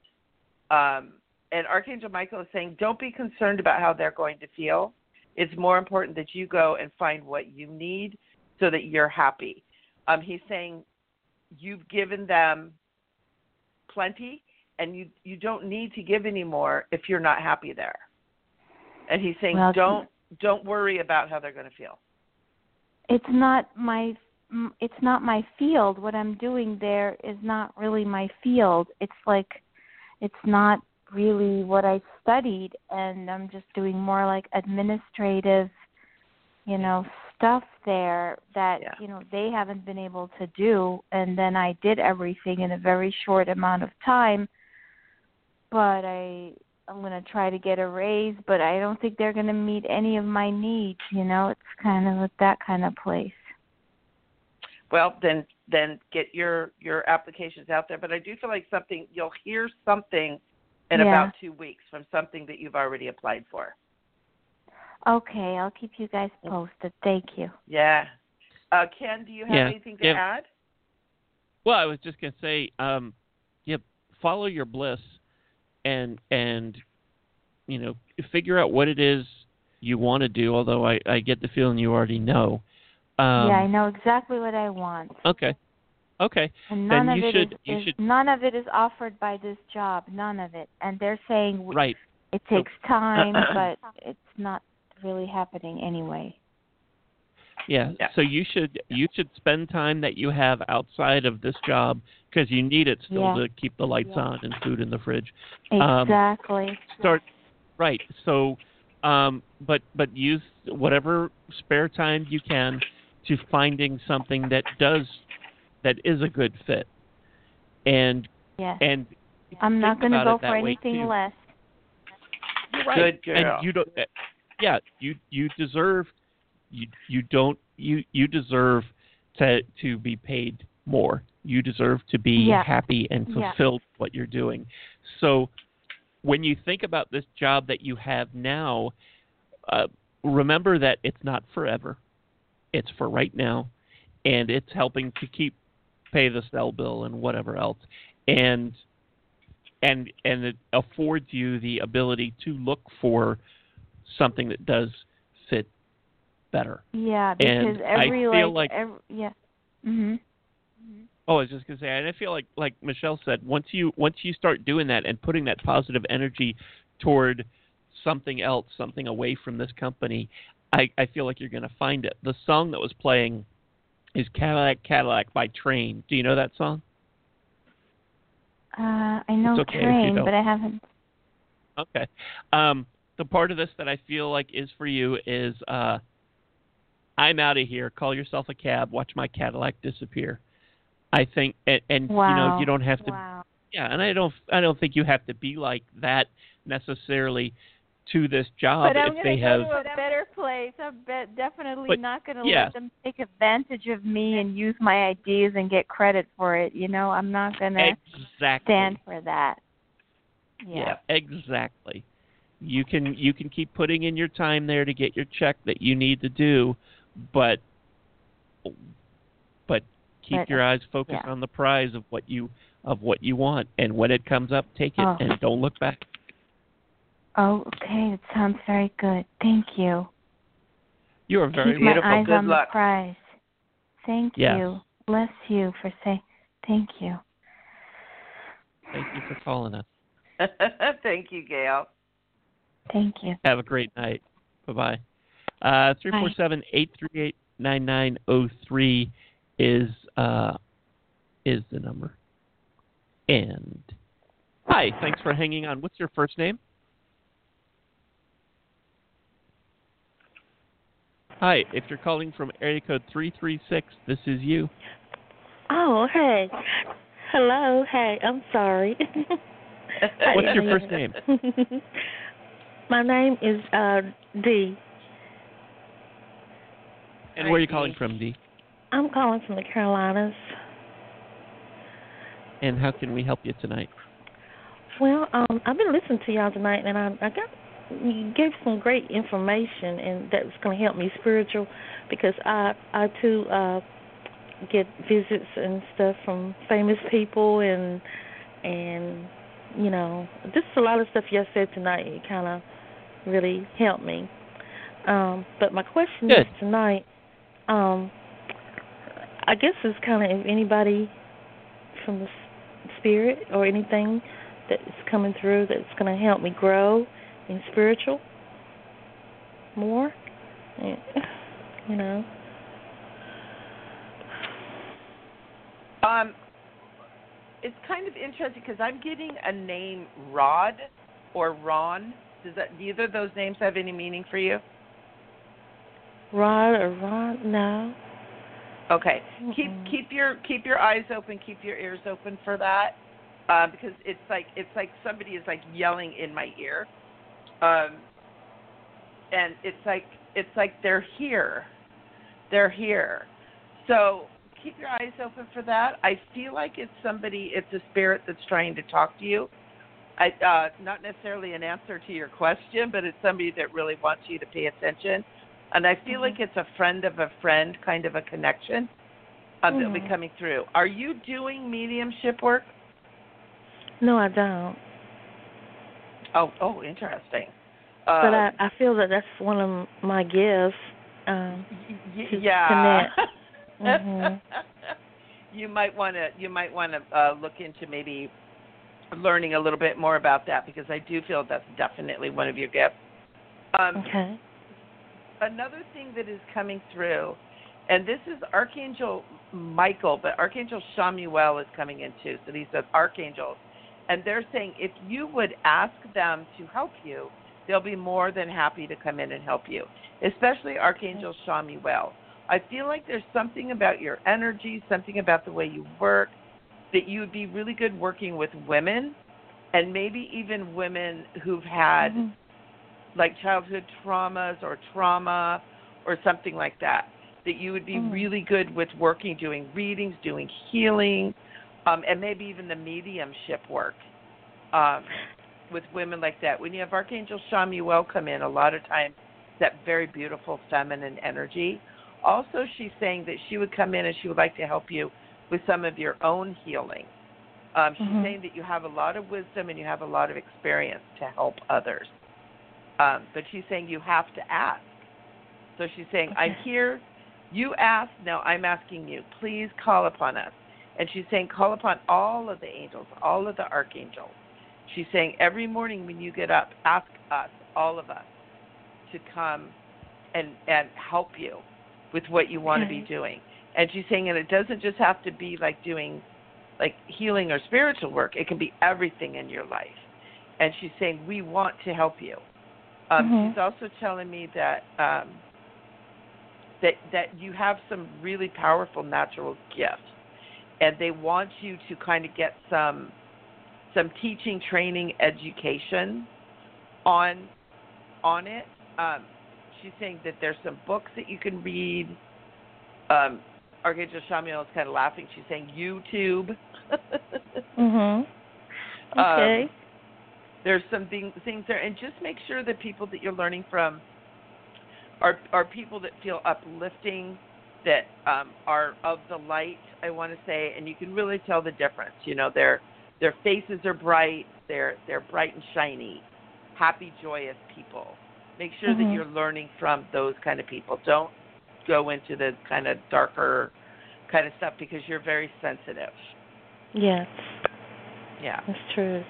Um, and Archangel Michael is saying, don't be concerned about how they're going to feel. It's more important that you go and find what you need so that you're happy. Um, he's saying you've given them plenty and you you don't need to give anymore if you're not happy there. And he's saying Well, don't don't worry about how they're going to feel. it's not my it's not my field. What I'm doing there is not really my field. It's like it's not really what I studied and I'm just doing more like administrative, you know, stuff there that, Yeah. you know, they haven't been able to do and then I did everything in a very short amount of time. But I I'm going to try to get a raise, but I don't think they're going to meet any of my needs, you know. It's kind of at that kind of place. Well, then then get your your applications out there, but I do feel like something you'll hear something in Yeah. about 2 weeks from something that you've already applied for. Okay, I'll keep you guys posted. Thank you. Yeah. Uh Ken, do you have Yeah, anything to yeah. add? Well, I was just gonna say, um, yeah, follow your bliss, and and you know figure out what it is you want to do. Although I I get the feeling you already know. Um, yeah, I know exactly what I want. Okay. Okay. And Then none you of it should- is- you is- should- none of it is offered by this job. None of it. And they're saying Right. it takes time, but it's not really happening anyway. Yeah. Yeah. So you should you should spend time that you have outside of this job because you need it still Yeah. to keep the lights Yeah. on and food in the fridge. Um, Exactly. Start right. So, um, but but use whatever spare time you can to finding something that does that is a good fit. and Yes. and I'm not going to go for anything too. less. You're right. Good girl. And you don't. Yeah, you you deserve. You you don't. You you deserve to to be paid more. You deserve to be Yeah. happy and Yeah. fulfilled with what you're doing. So when you think about this job that you have now, uh, remember that it's not forever. It's for right now, and it's helping to keep pay the cell bill and whatever else. And and and it affords you the ability to look for something that does fit better. Yeah, And because I feel like, like- every, yeah. Mhm. Oh, I was just gonna say, and I feel like like Michele said, once you once you start doing that and putting that positive energy toward something else, something away from this company, I, I feel like you're gonna find it. The song that was playing is Cadillac Cadillac by Train. Do you know that song? Uh, I know It's okay train, but I haven't. Okay. Um, the part of this that I feel like is for you is uh, I'm out of here. Call yourself a cab. Watch my Cadillac disappear. I think, and, and you know, you don't have to. Wow. Yeah, and I don't. I don't think you have to be like that necessarily to this job But I'm if going they to have. go to a better place. I'm be- definitely But, not going to yeah. let them take advantage of me and use my ideas and get credit for it. You know, I'm not going to Exactly. stand for that. Yeah. exactly. You can you can keep putting in your time there to get your check that you need to do, but but keep But, your eyes focused yeah. on the prize of what you of what you want, and when it comes up, take it Oh. and don't look back. Oh, okay. It sounds very good. Thank you. You are very Keep my eyes Good on luck. the prize. Thank Yes. you. Bless you for saying. Thank you. Thank you for calling us. Thank you, Gail. Thank you. Have a great night. Bye bye. Uh, three four seven eight three eight nine nine zero three is uh is the number. And hi, thanks for hanging on. What's your first name? Hi, if you're calling from area code three three six, this is you. Oh, hey. Hello. Hey, I'm sorry. What's your first name? My name is uh Dee. And where are you calling from, Dee? I'm calling from the Carolinas. And how can we help you tonight? Well, um, I've been listening to y'all tonight, and I, I got you gave some great information, and that's going to help me spiritual because I I too uh get visits and stuff from famous people and and you know just a lot of stuff y'all said tonight. It kind of really helped me. Um, but my question Good. is tonight. Um, I guess it's kind of if anybody from the spirit or anything that's coming through that's going to help me grow in spiritual more. Eh, You know. Um, it's kind of interesting because I'm getting a name Rod or Ron. Does that do either of those names have any meaning for you? Rod or Ron? No. Okay. Keep Mm-mm. keep your keep your eyes open, keep your ears open for that, uh, because it's like it's like somebody is like yelling in my ear, um, and it's like it's like they're here, they're here. So keep your eyes open for that. I feel like it's somebody, it's a spirit that's trying to talk to you. I uh, not necessarily an answer to your question, but it's somebody that really wants you to pay attention. And I feel like it's a friend of a friend kind of a connection um, that'll be coming through. Are you doing mediumship work? No, I don't. Oh, oh, interesting. but Uh, I I feel that that's one of my gifts. Um, to yeah. Mhm. you might want to you might want to uh, look into maybe learning a little bit more about that because I do feel that's definitely one of your gifts. Um, okay. another thing that is coming through, and this is Archangel Michael, but Archangel Chamuel is coming in too. So these are archangels, and they're saying if you would ask them to help you, they'll be more than happy to come in and help you. Especially Archangel Chamuel. I feel like there's something about your energy, something about the way you work, that you would be really good working with women and maybe even women who've had Mhm. like childhood traumas or trauma or something like that that you would be Mhm. really good with working doing readings doing healing um, and maybe even the mediumship work um, with women like that when you have archangel Chamuel come in a lot of times that very beautiful feminine energy also she's saying that she would come in and she would like to help you with some of your own healing um, she's Mhm. saying that you have a lot of wisdom and you have a lot of experience to help others um, but she's saying you have to ask. So she's saying, I'm here. You ask. Now I'm asking you. Please call upon us. And she's saying, call upon all of the angels, all of the archangels. She's saying, every morning when you get up, ask us, all of us, to come and and help you with what you want to be doing. And she's saying, and it doesn't just have to be like doing like healing or spiritual work. It can be everything in your life. And she's saying, we want to help you. Um, Mhm. She's also telling me that um, that that you have some really powerful natural gifts, and they want you to kind of get some some teaching, training, education on on it. Um, she's saying that there's some books that you can read. Um, Archangel Chamuel is kind of laughing. She's saying YouTube. Mhm. Um, Okay. there's some thing, things there, and just make sure the people that you're learning from are are people that feel uplifting, that um, are of the light. I want to say, and you can really tell the difference. You know, their their faces are bright. They're they're bright and shiny, happy, joyous people. Make sure that Mhm. you're learning from those kind of people. Don't go into the kind of darker kind of stuff because you're very sensitive. yes, Yeah. that's true.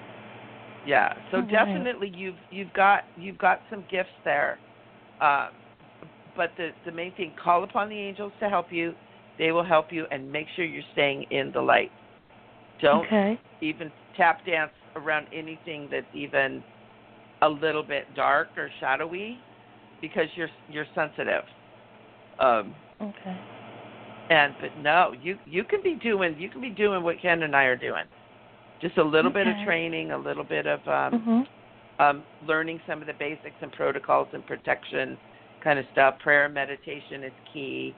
Yeah. So All right. definitely you've you've got you've got some gifts there. Um, but the the main thing, call upon the angels to help you. They will help you and make sure you're staying in the light. Don't Okay. even tap dance around anything that's even a little bit dark or shadowy because you're you're sensitive. Um Okay. and but no, you you can be doing you can be doing what Ken and I are doing. Just a little bit of training, a little bit of um Mhm. um, learning some of the basics and protocols and protection kind of stuff. Prayer and meditation is key,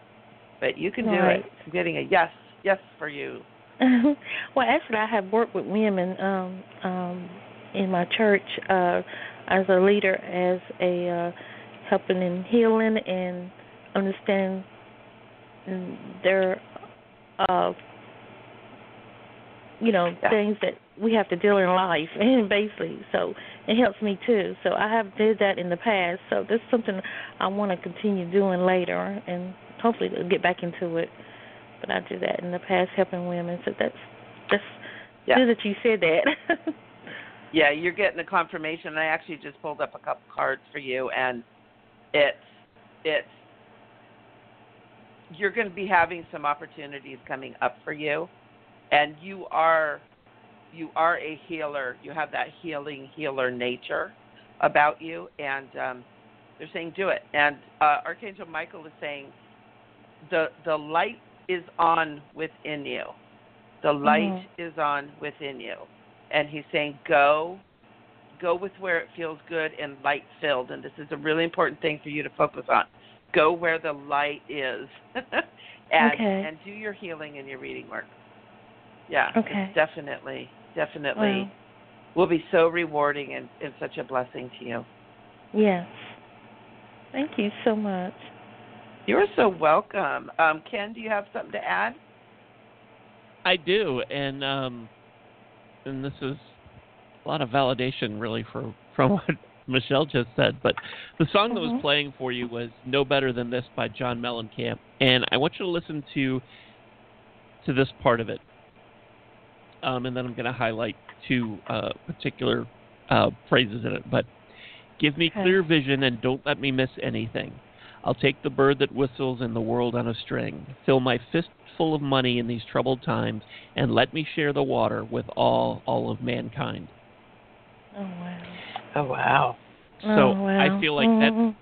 but you can do Right. it. I'm getting a yes, yes for you. well, actually, I have worked with women um, um, in my church uh, as a leader, as a uh, helping in healing and understand their, uh, you know, Yeah. things that we have to deal in life, and basically, so it helps me too. So I have did that in the past. So this is something I want to continue doing later, and hopefully get back into it. But I did that in the past, helping women. So that's that's Yeah. good that you said that. Yeah, you're getting a confirmation. I actually just pulled up a couple cards for you, and it's it's you're going to be having some opportunities coming up for you, and you are you are a healer. You have that healing healer nature about you, and um, they're saying do it. And uh, Archangel Michael is saying the the light is on within you. The light Mhm. is on within you and he's saying go go with where it feels good and light filled and this is a really important thing for you to focus on go where the light is and Okay. and do your healing and your reading work yeah Okay. it's definitely definitely Wow. will be so rewarding and, and such a blessing to you yes. Thank you so much. you're so welcome um ken do you have something to add I do, and um, and this is a lot of validation, really, for from what Michele just said. But the song that was Mhm. playing for you was "No Better Than This" by John Mellencamp, and I want you to listen to to this part of it, um, and then I'm going to highlight two uh, particular uh, phrases in it. But give me Okay. clear vision and don't let me miss anything. I'll take the bird that whistles and the world on a string. Fill my fist full of money in these troubled times, and let me share the water with all all of mankind. Oh wow. oh wow So oh, wow. I feel like that Mhm.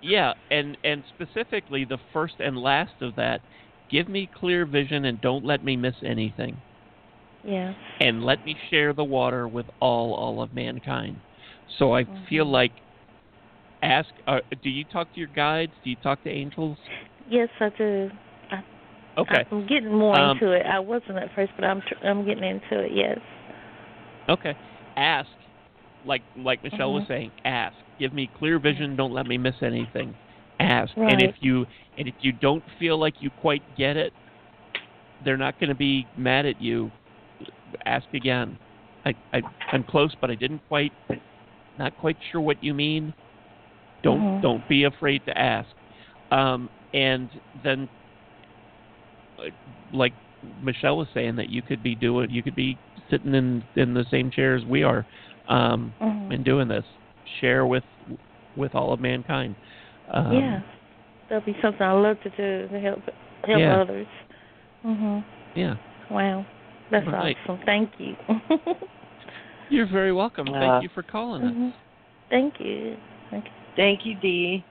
yeah, and and specifically the first and last of that, give me clear vision and don't let me miss anything. Yeah. and let me share the water with all all of mankind. So I feel Mhm. like ask uh, do you talk to your guides? Do you talk to angels? Yes, I do. Okay. I'm getting more Um, into it. I wasn't at first, but I'm tr- I'm getting into it. Yes. Okay. Ask like like Michele was Mhm. saying, ask. Give me clear vision, don't let me miss anything. Ask. And if you and if you don't feel like you quite get it, they're not going to be mad at you. Ask again. I, I I'm close, but I didn't quite not quite sure what you mean. Don't Mhm. don't be afraid to ask. Um, and then, uh, like Michele was saying, that you could be doing, you could be sitting in in the same chair as we are, um, Mhm. and doing this. Share with with all of mankind. Um, yeah. That'll be something I love to do to help help Yeah. others. Mhm. Yeah. Wow. That's Right. awesome. Thank you. You're very welcome. Uh, Thank you for calling us. Mhm. Thank you. Thank you. Thank you, Dee.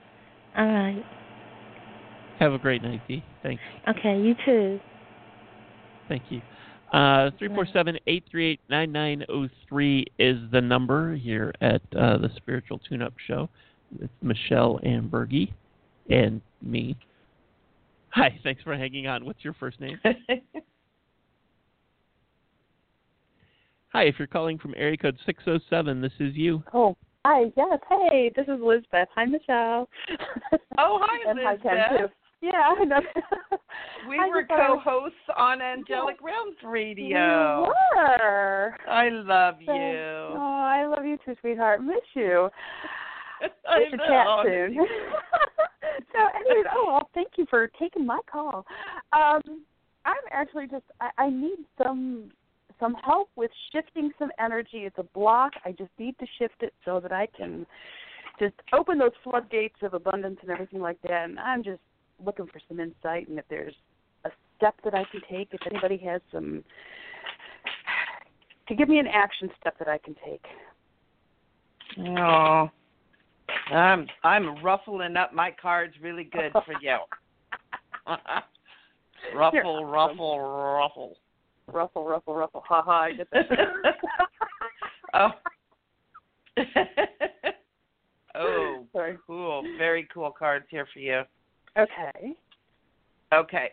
All right. Have a great night, Dee. Thanks. Okay, you too. Thank you. Uh, 347-838-9903 is the number here at uh, the Spiritual Tune-Up Show. It's Michele Amburgey and me. Hi, thanks for hanging on. What's your first name? Hi, if you're calling from area code 607, this is you. Oh, hi. Yes. Hey, this is Lizbeth. Hi, Michele. Oh, hi, and hi, Ken, too. Yeah, I know. We I were just thought I was- co-hosts on Angelic Realms Radio. We were. I love So- you. Oh, I love you too, sweetheart. Miss you. I We should know. chat soon. so, anyways, oh, well, thank you for taking my call. Um, I'm actually just I, I need some some help with shifting some energy. It's a block. I just need to shift it so that I can just open those floodgates of abundance and everything like that. And I'm just looking for some insight and if there's a step that I can take, if anybody has some to give me an action step that I can take. Oh, I'm I'm ruffling up my cards really good for you. ruffle, ruffle, ruffle. Ruffle, ruffle, ruffle. Ha ha, I get that. oh. oh, Sorry. cool. Very cool cards here for you. Okay. Okay.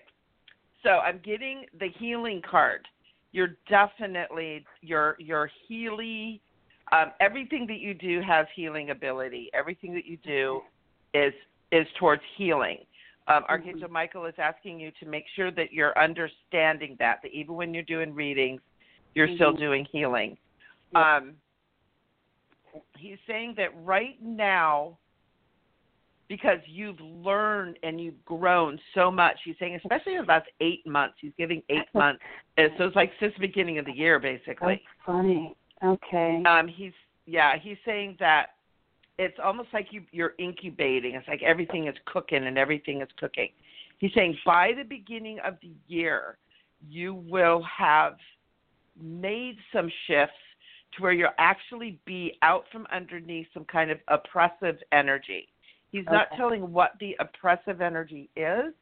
So I'm getting the healing card. You're definitely your your healy um, everything that you do has healing ability. Everything that you do is is towards healing. Um, Archangel Michael is asking you to make sure that you're understanding that that even when you're doing readings, you're still Mhm. doing healing. Um, he's saying that right now, because you've learned and you've grown so much, he's saying especially in the last eight months, he's giving eight months. Uh, So it's like since the beginning of the year, basically. That's funny. Okay. Um, he's yeah, he's saying that it's almost like you you're incubating. It's like everything is cooking and everything is cooking. He's saying by the beginning of the year, you will have made some shifts to where you'll actually be out from underneath some kind of oppressive energy. He's not Okay. telling what the oppressive energy is,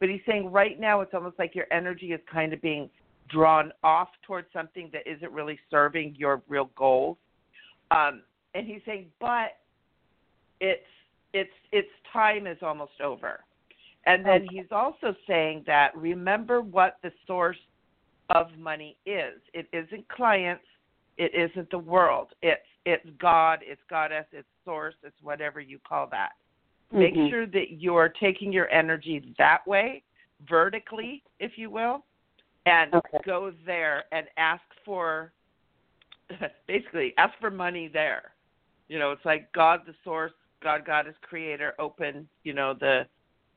but he's saying right now it's almost like your energy is kind of being drawn off towards something that isn't really serving your real goals. Um, and he's saying, but it's it's its time is almost over. And then Okay. he's also saying that remember what the source of money is. It isn't clients, it isn't the world. It's it's God, it's goddess, it's source, it's whatever you call that. Make Mhm. sure that you're taking your energy that way, vertically, if you will, and Okay. go there and ask for basically ask for money there. You know, it's like God the source, God God is creator, open, you know, the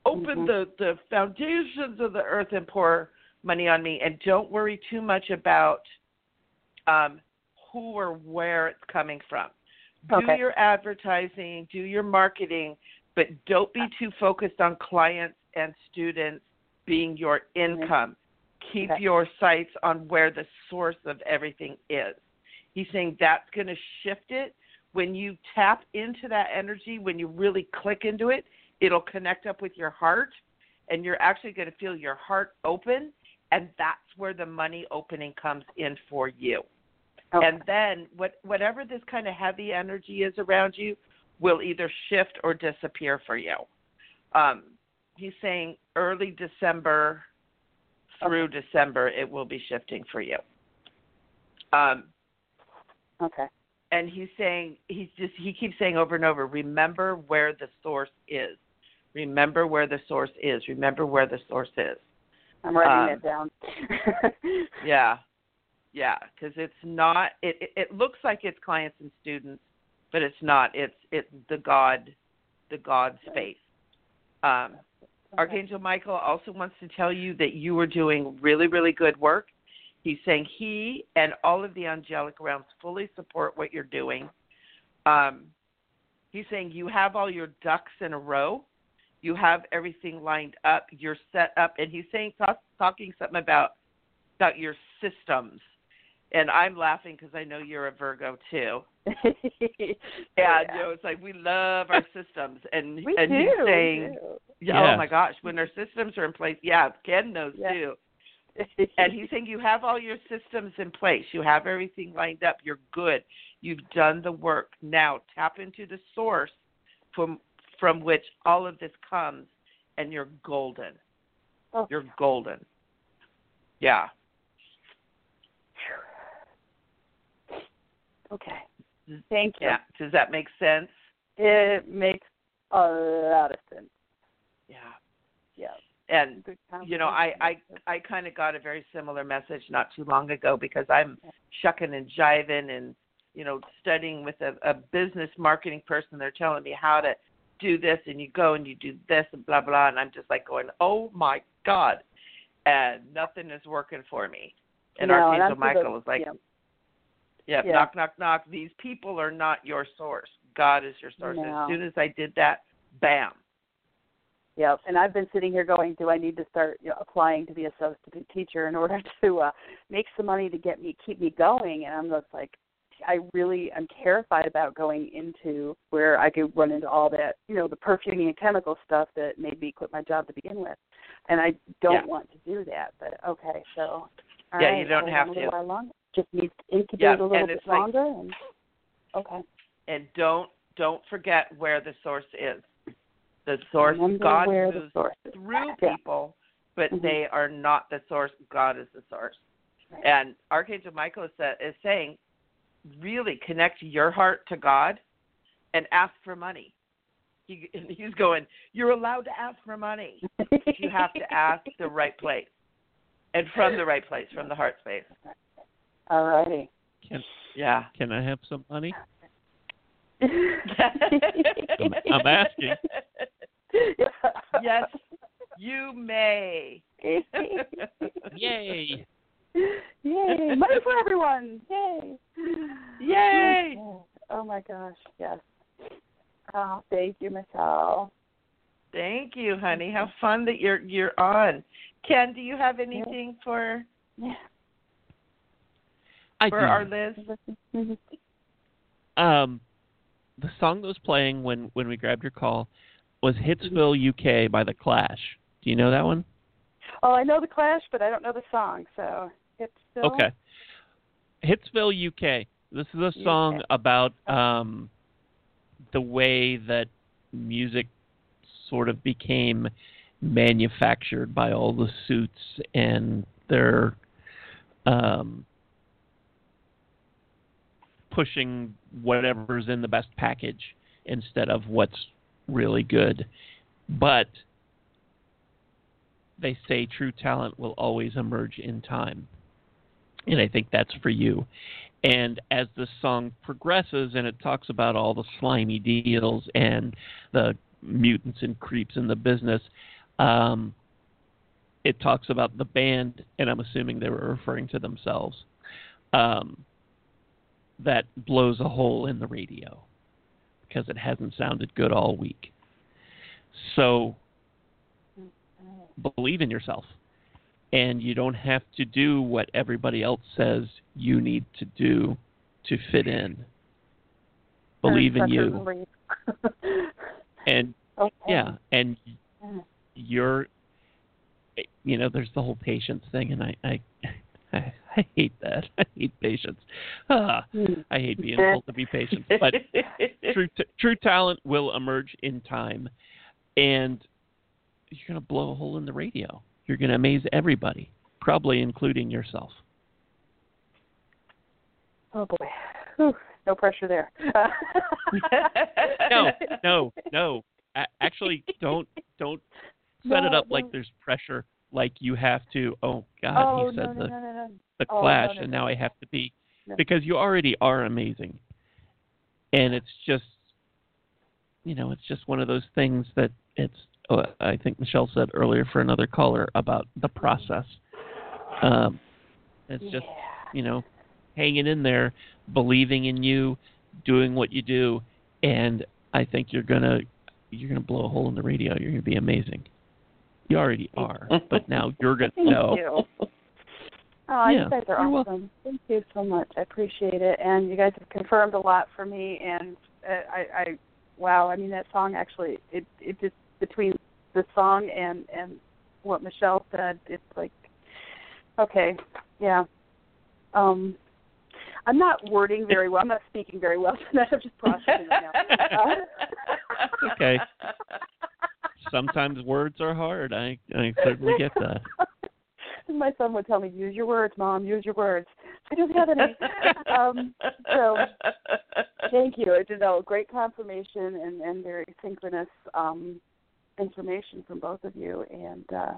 open Mhm. the the foundations of the earth and pour money on me and don't worry too much about um who or where it's coming from. Do Okay. your advertising, do your marketing, but don't be too focused on clients and students being your income. Keep Okay. your sights on where the source of everything is. He's saying that's going to shift it. When you tap into that energy, when you really click into it, it'll connect up with your heart, and you're actually going to feel your heart open, and that's where the money opening comes in for you. Okay. And then what whatever this kind of heavy energy is around you will either shift or disappear for you. Um, he's saying early December through December it will be shifting for you. Um, okay. And he's saying he's just he keeps saying over and over remember where the source is. Remember where the source is. Remember where the source is. I'm writing Um, that down. yeah. Yeah. Because it's not it, it it looks like it's clients and students but it's not. It's it's the god the god space um archangel michael also wants to tell you that you are doing really really good work he's saying he and all of the angelic realms fully support what you're doing um he's saying you have all your ducks in a row you have everything lined up you're set up and he's saying talk, talking something about about your systems and i'm laughing because i know you're a virgo too yeah, yeah, you know, it's like we love our systems, and We and do. he's we saying, do. yeah, Yeah. oh my gosh, when our systems are in place, yeah, Ken knows Yeah. too. And he's saying you have all your systems in place, you have everything lined up, you're good, you've done the work. Now tap into the source from from which all of this comes, and you're golden. Oh. You're golden. Yeah. okay. Mm-hmm. Thank you. Yeah. Does that make sense? It makes a lot of sense. Yeah. Yeah. And you know, I I. I kind of got a very similar message not too long ago because I'm shucking and jiving and you know studying with a, a business marketing person. They're telling me how to do this, and you go and you do this and blah blah, and I'm just like going, oh my god, and nothing is working for me. And No, Archangel I'm to the- Michael is like, yeah. yeah, Yeah. knock knock knock. These people are not your source. God is your source. No. As soon as I did that, bam. Yep, and I've been sitting here going, do I need to start you know, applying to be a substitute teacher in order to uh make some money to get me keep me going? And I'm just like, I really am terrified about going into where I could run into all that, you know, the perfuming and chemical stuff that made me quit my job to begin with. And I don't Yeah. want to do that. But okay, so all Yeah, right, you don't have to. longer. Just needs to incubate Yeah, a little and bit like- longer. and okay, and don't don't forget where the source is. The source Remember God where the moves source through Yeah. people, but Mhm. they are not the source. God is the source. Right. And Archangel Michael is, is saying, really connect your heart to God and ask for money. He, he's going, you're allowed to ask for money. You have to ask the right place, and from the right place, from the heart space. All righty. Can Yeah. can I have some money? I'm, I'm asking. Yes, you may. Yay! Yay! Money for everyone! Yay! Yay! Oh my gosh! Yes. Oh, thank you, Michele. Thank you, honey. How fun that you're you're on. Ken, do you have anything for Yeah. I for do. our Liz? um, the song that was playing when when we grabbed your call was Hitsville UK by the Clash. Do you know that one? Oh, I know the Clash, but I don't know the song, so it's still Okay. Hitsville UK. This is a song UK. about um, the way that music sort of became manufactured by all the suits and their um, pushing whatever's in the best package instead of what's really good. But they say true talent will always emerge in time. And I think that's for you. And as the song progresses and it talks about all the slimy deals and the mutants and creeps in the business, um, it talks about the band, and I'm assuming they were referring to themselves, um, that blows a hole in the radio because it hasn't sounded good all week. So believe in yourself. And you don't have to do what everybody else says you need to do to fit in. Believe in you. And okay. yeah, and you're you know, there's the whole patience thing, and I, I, I, I hate that. I hate patience. Ah, I hate being told to be patient. But true, t- true talent will emerge in time, and you're going to blow a hole in the radio. You're going to amaze everybody, probably including yourself. Oh boy. Whew, no pressure there. no, no, no. A- actually, don't don't set it No, up like there's pressure. Like you have to. Oh God, oh he said no, the no, no, the Oh, clash, and no. now I have to be because you already are amazing. And it's just, you know, it's just one of those things that it's. Oh, I think Michele said earlier for another caller about the process. Um, it's just you know, hanging in there, believing in you, doing what you do, and I think you're gonna you're gonna blow a hole in the radio. You're gonna be amazing. You already are, but now you're gonna Thank know. you. Oh, Yeah, you guys are you're welcome. awesome. Thank you so much. I appreciate it, and you guys have confirmed a lot for me. And uh, I, I, wow. I mean, that song actually, it, it just between the song and and what Michele said, it's like, okay, yeah. Um, I'm not wording very well. I'm not speaking very well tonight. I'm just processing right now. Uh, Okay. Sometimes words are hard. I I certainly get that. My son would tell me, "Use your words, mom. Use your words." I don't have any. um, so thank you. It's you great confirmation and and very synchronous um, information from both of you, and uh,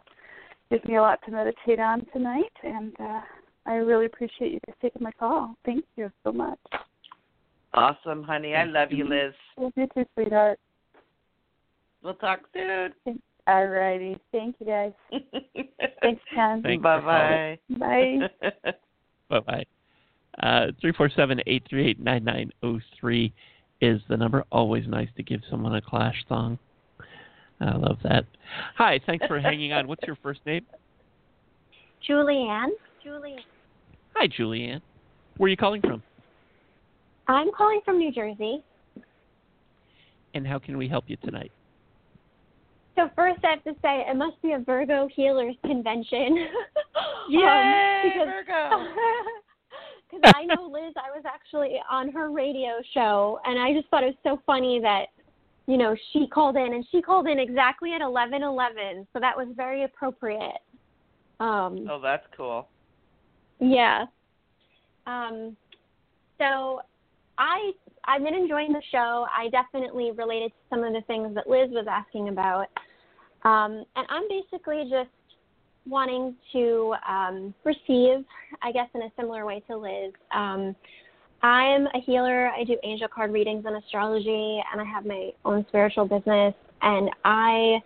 gives me a lot to meditate on tonight. And uh, I really appreciate you guys taking my call. Thank you so much. Awesome, honey. I love you, Liz. Love you too, sweetheart. We'll talk soon. All righty. Thank you, guys. Thanks, Ken. Thanks for Bye bye. Bye. Bye bye. Uh, three four seven eight three eight nine nine zero three is the number. Always nice to give someone a Clash song. I love that. Hi, thanks for hanging on. What's your first name? Julianne. Julianne. Hi, Julianne. Where are you calling from? I'm calling from New Jersey. And how can we help you tonight? So first, I have to say it must be a Virgo Healers convention. Yay, because, Virgo. Because I know Liz, I was actually on her radio show, and I just thought it was so funny that, you know, she called in, and she called in exactly at eleven eleven, so that was very appropriate. Um, Oh, that's cool. Yeah. Um, so I I've been enjoying the show. I definitely related to some of the things that Liz was asking about. Um, and I'm basically just wanting to um, receive, I guess, in a similar way to Liz. Um, I'm a healer. I do angel card readings and astrology, and I have my own spiritual business. And I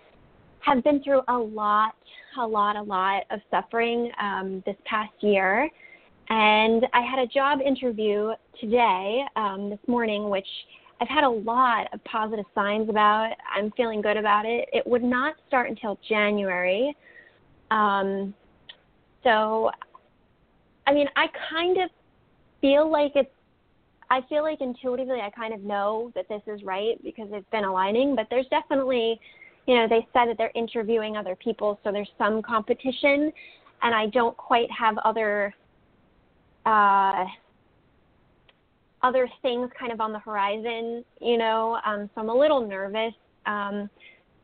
have been through a lot, a lot, a lot of suffering um, this past year. And I had a job interview today, um, this morning, which I've had a lot of positive signs about. I'm feeling good about it. It would not start until January. Um, so, I mean, I kind of feel like it's, I feel like intuitively I kind of know that this is right because it's been aligning, but there's definitely, you know, they said that they're interviewing other people, so there's some competition, and I don't quite have other uh, other things kind of on the horizon, you know, um, so I'm a little nervous. Um,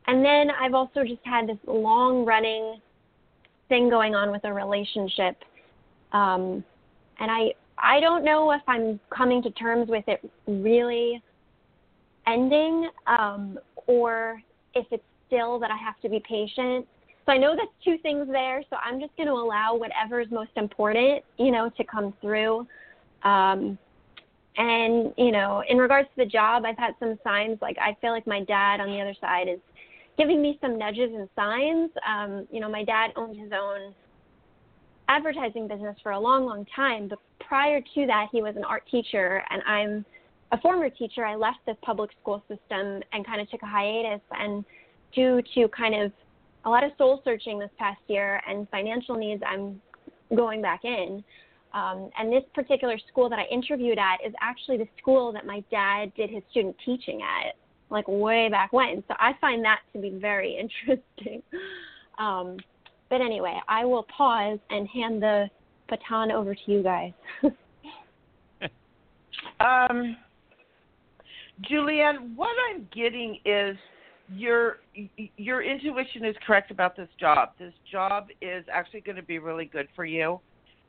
and then I've also just had this long running thing going on with a relationship. Um, and I, I don't know if I'm coming to terms with it really ending um, or if it's still that I have to be patient. So I know that's two things there. So I'm just going to allow whatever is most important, you know, to come through. Um, and you know, in regards to the job, I've had some signs. Like I feel like my dad on the other side is giving me some nudges and signs. Um, you know, my dad owned his own advertising business for a long, long time. But prior to that, he was an art teacher, and I'm a former teacher. I left the public school system and kind of took a hiatus. And due to kind of a lot of soul searching this past year and financial needs, I'm going back in. Um, and this particular school that I interviewed at is actually the school that my dad did his student teaching at, like way back when. So I find that to be very interesting. Um, but anyway, I will pause and hand the baton over to you guys. Um, Julianne, what I'm getting is your your intuition is correct about this job. This job is actually going to be really good for you.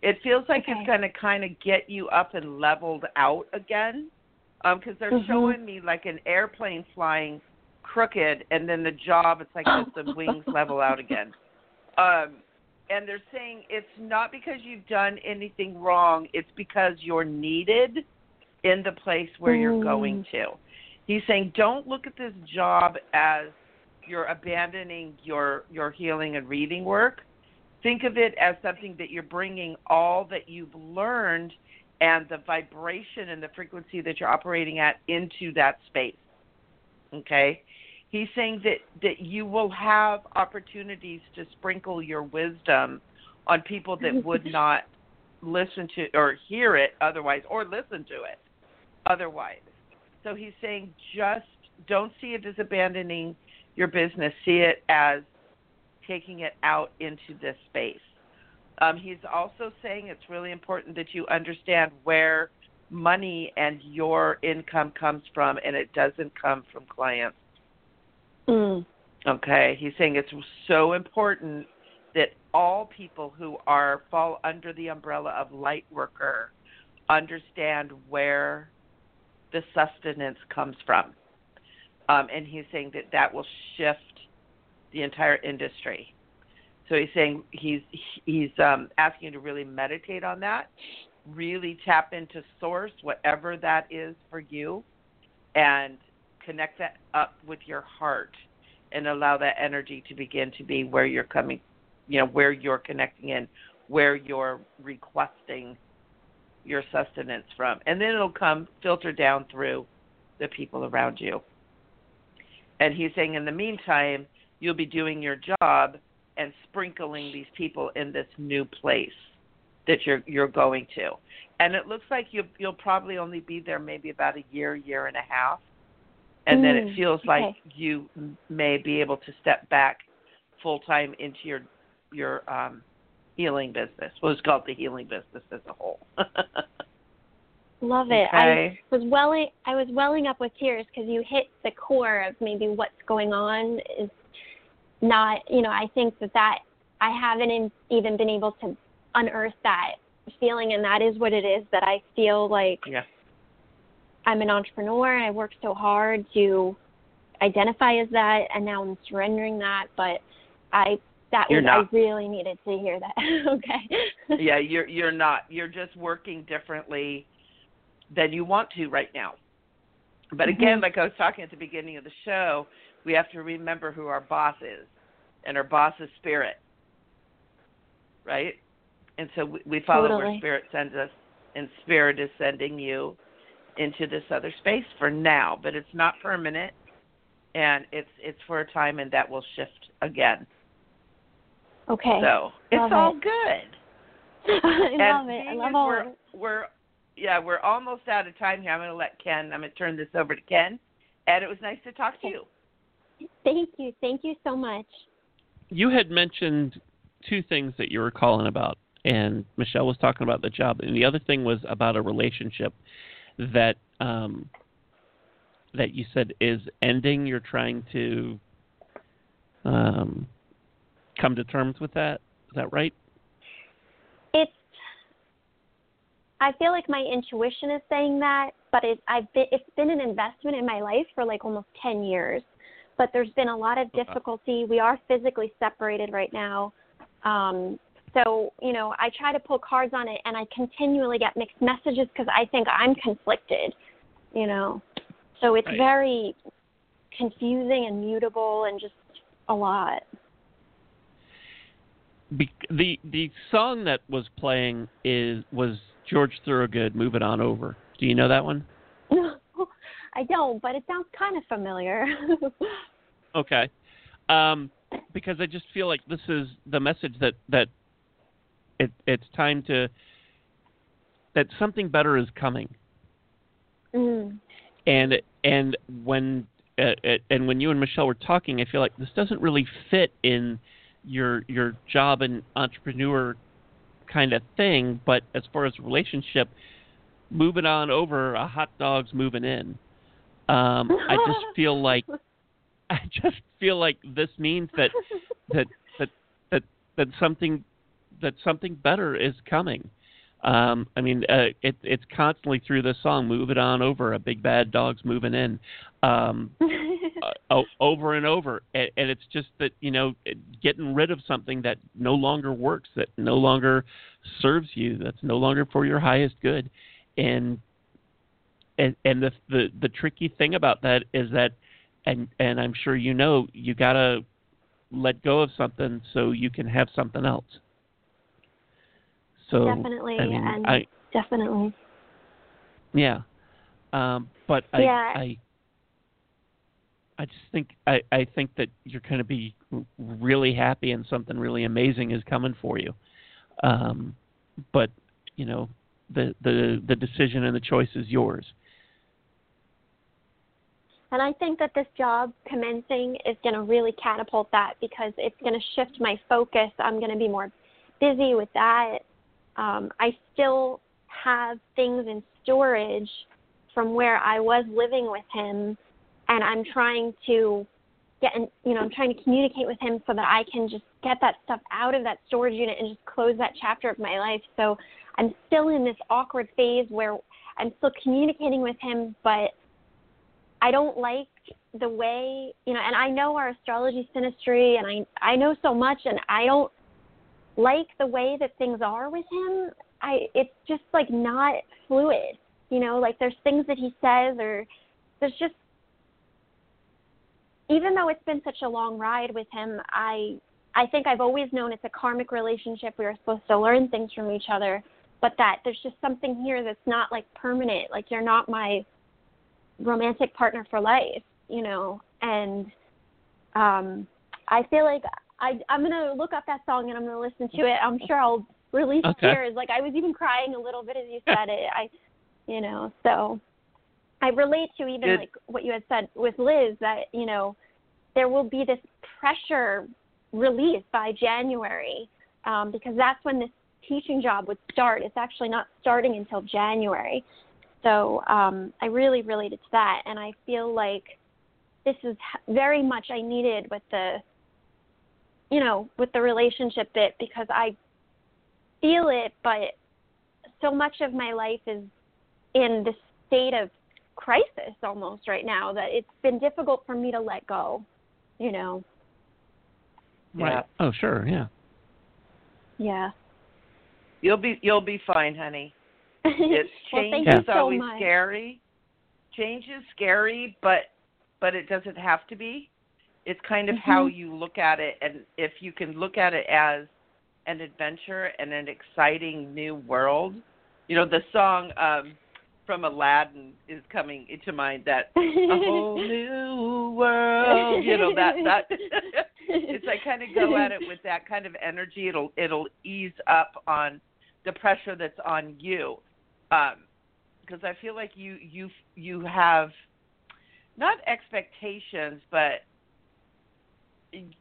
It feels like Okay. it's going to kind of get you up and leveled out again, because they're Mhm. showing me like an airplane flying crooked, and then the job it's like just the wings level out again. Um, and they're saying it's not because you've done anything wrong; it's because you're needed in the place where you're Mm. going to. He's saying don't look at this job as you're abandoning your your healing and reading work. Think of it as something that you're bringing all that you've learned and the vibration and the frequency that you're operating at into that space. Okay? He's saying that that you will have opportunities to sprinkle your wisdom on people that mm-hmm. would not listen to or hear it otherwise or listen to it otherwise. So he's saying just don't see it as abandoning your business, see it as taking it out into this space. Um, he's also saying it's really important that you understand where money and your income comes from, and it doesn't come from clients. Mm. Okay, he's saying it's so important that all people who are fall under the umbrella of light worker understand where the sustenance comes from. Um, and he's saying that that will shift the entire industry. So he's saying he's he's um, asking you to really meditate on that, really tap into source, whatever that is for you, and connect that up with your heart and allow that energy to begin to be where you're coming, you know, where you're connecting in, where you're requesting your sustenance from. And then it'll come filter down through the people around you. And he's saying in the meantime, you'll be doing your job and sprinkling these people in this new place that you're you're going to. And it looks like you you'll probably only be there maybe about a year, year and a half. And then it Mm, feels like you may be able to step back full time into your your um healing business. Well, it's called the healing business as a whole. Love it. Okay. I was welling I was welling up with tears because you hit the core of maybe what's going on is not, you know, I think that that I haven't in, even been able to unearth that feeling and that is what it is that I feel like yeah. I'm an entrepreneur and I worked so hard to identify as that and now I'm surrendering that but I that You're was not. I really needed to hear that. okay. yeah, you're you're not. You're just working differently than you want to right now. But again, Mhm. like I was talking at the beginning of the show, we have to remember who our boss is, and our boss is spirit, right? And so we, we follow where spirit sends us, and spirit is sending you into this other space for now, but it's not permanent, and it's it's for a time, and that will shift again. Okay. So it's Love all it. good. I love it. I love all we're, it. we're yeah, we're almost out of time here. I'm going to let Ken. I'm going to turn this over to Ken. And it was nice to talk to you. Thank you. Thank you so much. You had mentioned two things that you were calling about, and Michele was talking about the job, and the other thing was about a relationship that um, that you said is ending. You're trying to um, come to terms with that. Is that right? It's I feel like my intuition is saying that, but it I've been it's been an investment in my life for like almost 10 years. But there's been a lot of difficulty. We are physically separated right now. Um so, you know, I try to pull cards on it and I continually get mixed messages because I think I'm conflicted, you know. So it's Right. very confusing and mutable and just a lot. Be- the the song that was playing is was George Thorogood. Move it on over. Do you know that one? I don't, but it sounds kind of familiar. Okay. Um, because I just feel like this is the message that that it it's time to that something better is coming. mm. And and when uh, uh, and when you and Michele were talking, I feel like this doesn't really fit in your your job and entrepreneur kind of thing, but as far as relationship, moving on over, a hot dog's moving in. Um, I just feel like I just feel like this means that that that that that something that something better is coming. Um, I mean, uh, it, it's constantly through this song, "Move It On Over," a big bad dog's moving in, um, uh, over and over, and, and it's just that you know, getting rid of something that no longer works, that no longer serves you, that's no longer for your highest good, and and and the the the tricky thing about that is that, and and I'm sure you know, you gotta let go of something so you can have something else. So definitely, I mean, and I, definitely. yeah, um, but Yeah. I, I I just think I, I think that you're going to be really happy and something really amazing is coming for you. Um, but you know the the the decision and the choice is yours. And I think that this job commencing is going to really catapult that because it's going to shift my focus. I'm going to be more busy with that. Um, I still have things in storage from where I was living with him, and I'm trying to get, in, you know, I'm trying to communicate with him so that I can just get that stuff out of that storage unit and just close that chapter of my life. So I'm still in this awkward phase where I'm still communicating with him, but I don't like the way you know, and I know our astrology synastry, and I I know so much, and I don't like the way that things are with him. I it's just like not fluid, you know. Like there's things that he says, or there's just even though it's been such a long ride with him, I I think I've always known it's a karmic relationship. We are supposed to learn things from each other, but that there's just something here that's not like permanent. Like you're not my romantic partner for life, you know. And um I feel like I I'm gonna look up that song and I'm gonna listen to it. I'm sure I'll release Okay. tears. Like I was even crying a little bit as you said it. I you know, so I relate to even Good. like what you had said with Liz that, you know, there will be this pressure release by January. Um, because that's when this teaching job would start. It's actually not starting until January. So um, I really related to that, and I feel like this is h- very much I needed with the, you know, with the relationship bit because I feel it, but so much of my life is in this state of crisis almost right now that it's been difficult for me to let go. You know, Right. Oh, sure. Yeah. yeah. You'll be you'll be fine, honey. It's well, change you is so always much. scary. Change is scary, but but it doesn't have to be. It's kind of how Mhm. you look at it, and if you can look at it as an adventure and an exciting new world. You know, the song um, from Aladdin is coming into mind. That a whole new world. You know that that. it's like kind of go at it with that kind of energy. It'll it'll ease up on the pressure that's on you, because I feel like you you you have not expectations, but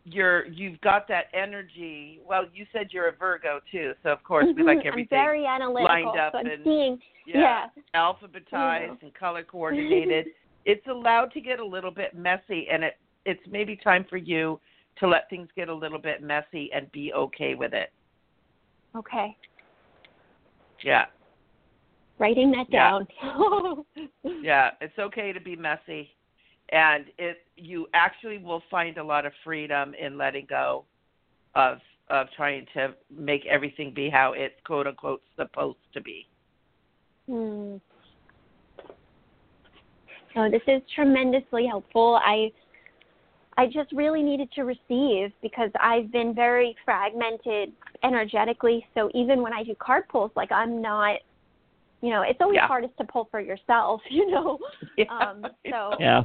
you're you've got that energy. Well, you said you're a Virgo too, so of course we like Mhm. everything I'm very analytical, lined up so and seeing yeah, yeah. alphabetized know. and color coordinated. it's allowed to get a little bit messy, and it it's maybe time for you to let things get a little bit messy and be okay with it. Okay. Yeah, Writing that Yeah. down. yeah, it's okay to be messy, and it you actually will find a lot of freedom in letting go of of trying to make everything be how it's quote unquote supposed to be. Hmm. So this is tremendously helpful. I I just really needed to receive because I've been very fragmented energetically. So even when I do card pulls, like I'm not, you know, it's always Yeah. hardest to pull for yourself, you know. Yeah. Um, so Yeah.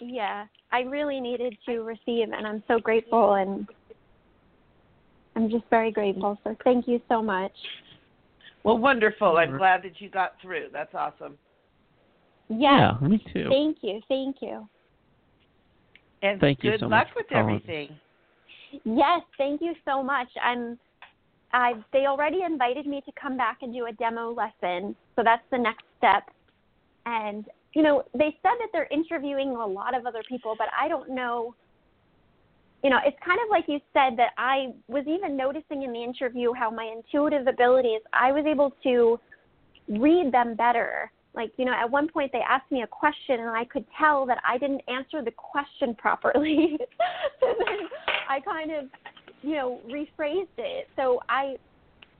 yeah, I really needed to receive, and I'm so grateful, and I'm just very grateful. So thank you so much. Well, wonderful. I'm glad that you got through. That's awesome. Yes. Yeah. Me too. Thank you. Thank you. And Thank you good so luck much for with everything. Yes, thank you so much. I'm I they already invited me to come back and do a demo lesson, so that's the next step. And you know, they said that they're interviewing a lot of other people, but I don't know you know, it's kind of like you said that I was even noticing in the interview how my intuitive abilities, I was able to read them better. Like, you know, at one point they asked me a question and I could tell that I didn't answer the question properly. and then I kind of, you know, rephrased it. So I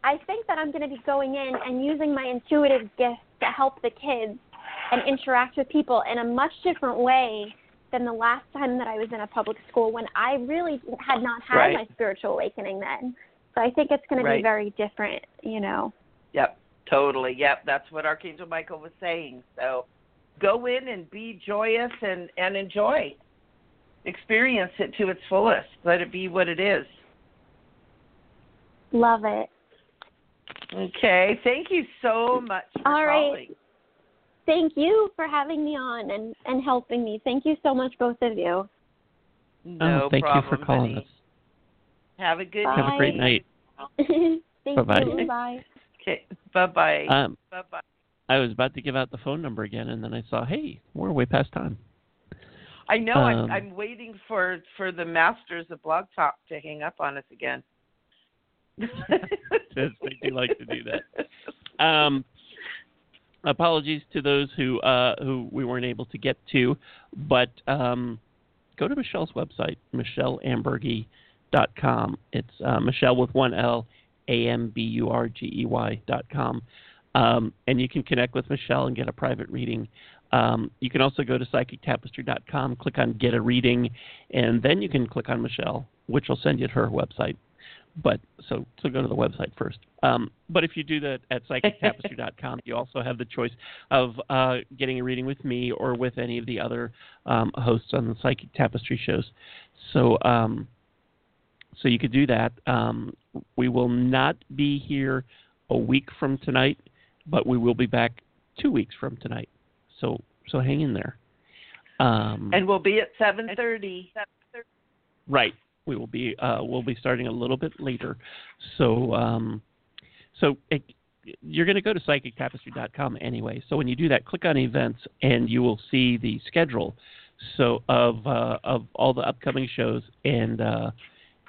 I think that I'm going to be going in and using my intuitive gifts to help the kids and interact with people in a much different way than the last time that I was in a public school when I really had not had Right. my spiritual awakening then. So I think it's going to be very different, you know. Yep, totally. Yep, that's what Archangel Michael was saying. So go in and be joyous and and enjoy. Experience it to its fullest. Let it be what it is. Love it. Okay. Thank you so much for All right. calling. Thank you for having me on and and helping me. Thank you so much both of you. No oh, thank problem, you for calling honey. us. Have a good Have a great night. Thank Bye-bye. you. Bye. Okay. Bye bye. Um, bye bye. I was about to give out the phone number again, and then I saw, hey, we're way past time. I know. um, I'm I'm waiting for for the masters of Blog Talk to hang up on us again. They do like to do that. Um, apologies to those who uh, who we weren't able to get to, but um, go to Michele's website, micheleamburgey.com. It's uh, Michele with one L, A M B U R G E Y dot com, um, and you can connect with Michele and get a private reading. Um, you can also go to psychictapestry.com, click on Get a Reading, and then you can click on Michele, which will send you to her website but so so go to the website first. Um, but if you do that at psychictapestry.com, you also have the choice of uh, getting a reading with me or with any of the other um, hosts on the Psychic Tapestry shows. So um, so you could do that. Um, we will not be here a week from tonight, but we will be back two weeks from tonight. So so hang in there. Um, and we'll be at seven thirty. Right. We will be uh, we'll be starting a little bit later. So um, so it, you're going to go to psychictapestry.com anyway. So when you do that, click on events, and you will see the schedule. So of uh, of all the upcoming shows, and uh,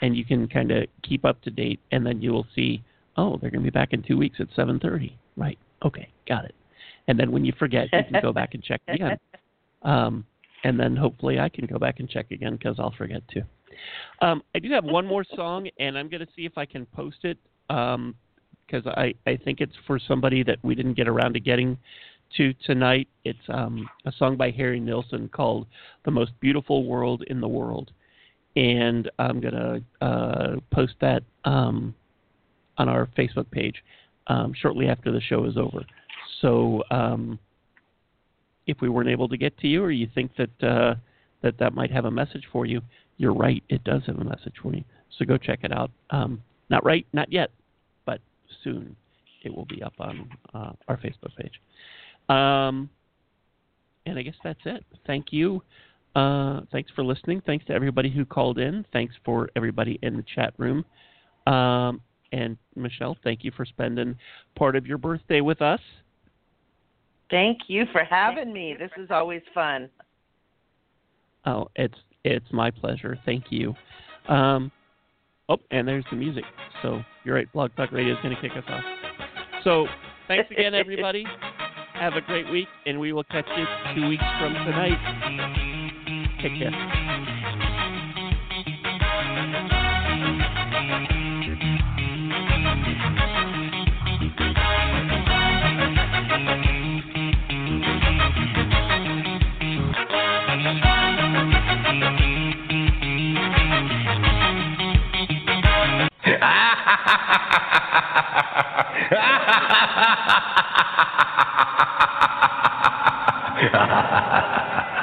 and you can kind of keep up to date. And then you will see, oh, they're going to be back in two weeks at 7:30. Right. Okay. Got it. And then when you forget, you can go back and check again. Um, and then hopefully I can go back and check again because I'll forget too. Um, I do have one more song, and I'm going to see if I can post it because I, I think it's for somebody that we didn't get around to getting to tonight. It's um, a song by Harry Nilsson called "The Most Beautiful World in the World," and I'm going to uh, post that um, on our Facebook page um, shortly after the show is over. So um, if we weren't able to get to you, or you think that uh, that that might have a message for you, you're right. It does have a message for you. So go check it out. Um, not right, not yet, but soon it will be up on uh, our Facebook page. Um, and I guess that's it. Thank you. Uh, thanks for listening. Thanks to everybody who called in. Thanks for everybody in the chat room. Um, and Michele, thank you for spending part of your birthday with us. Thank you for having me. This is always fun. Oh, it's it's my pleasure. Thank you. Um, oh, and there's the music. So you're right. Blog Talk Radio is going to kick us off. So thanks again, everybody. Have a great week, and we will catch you two weeks from tonight. Take care. Ha ha ha ha ha!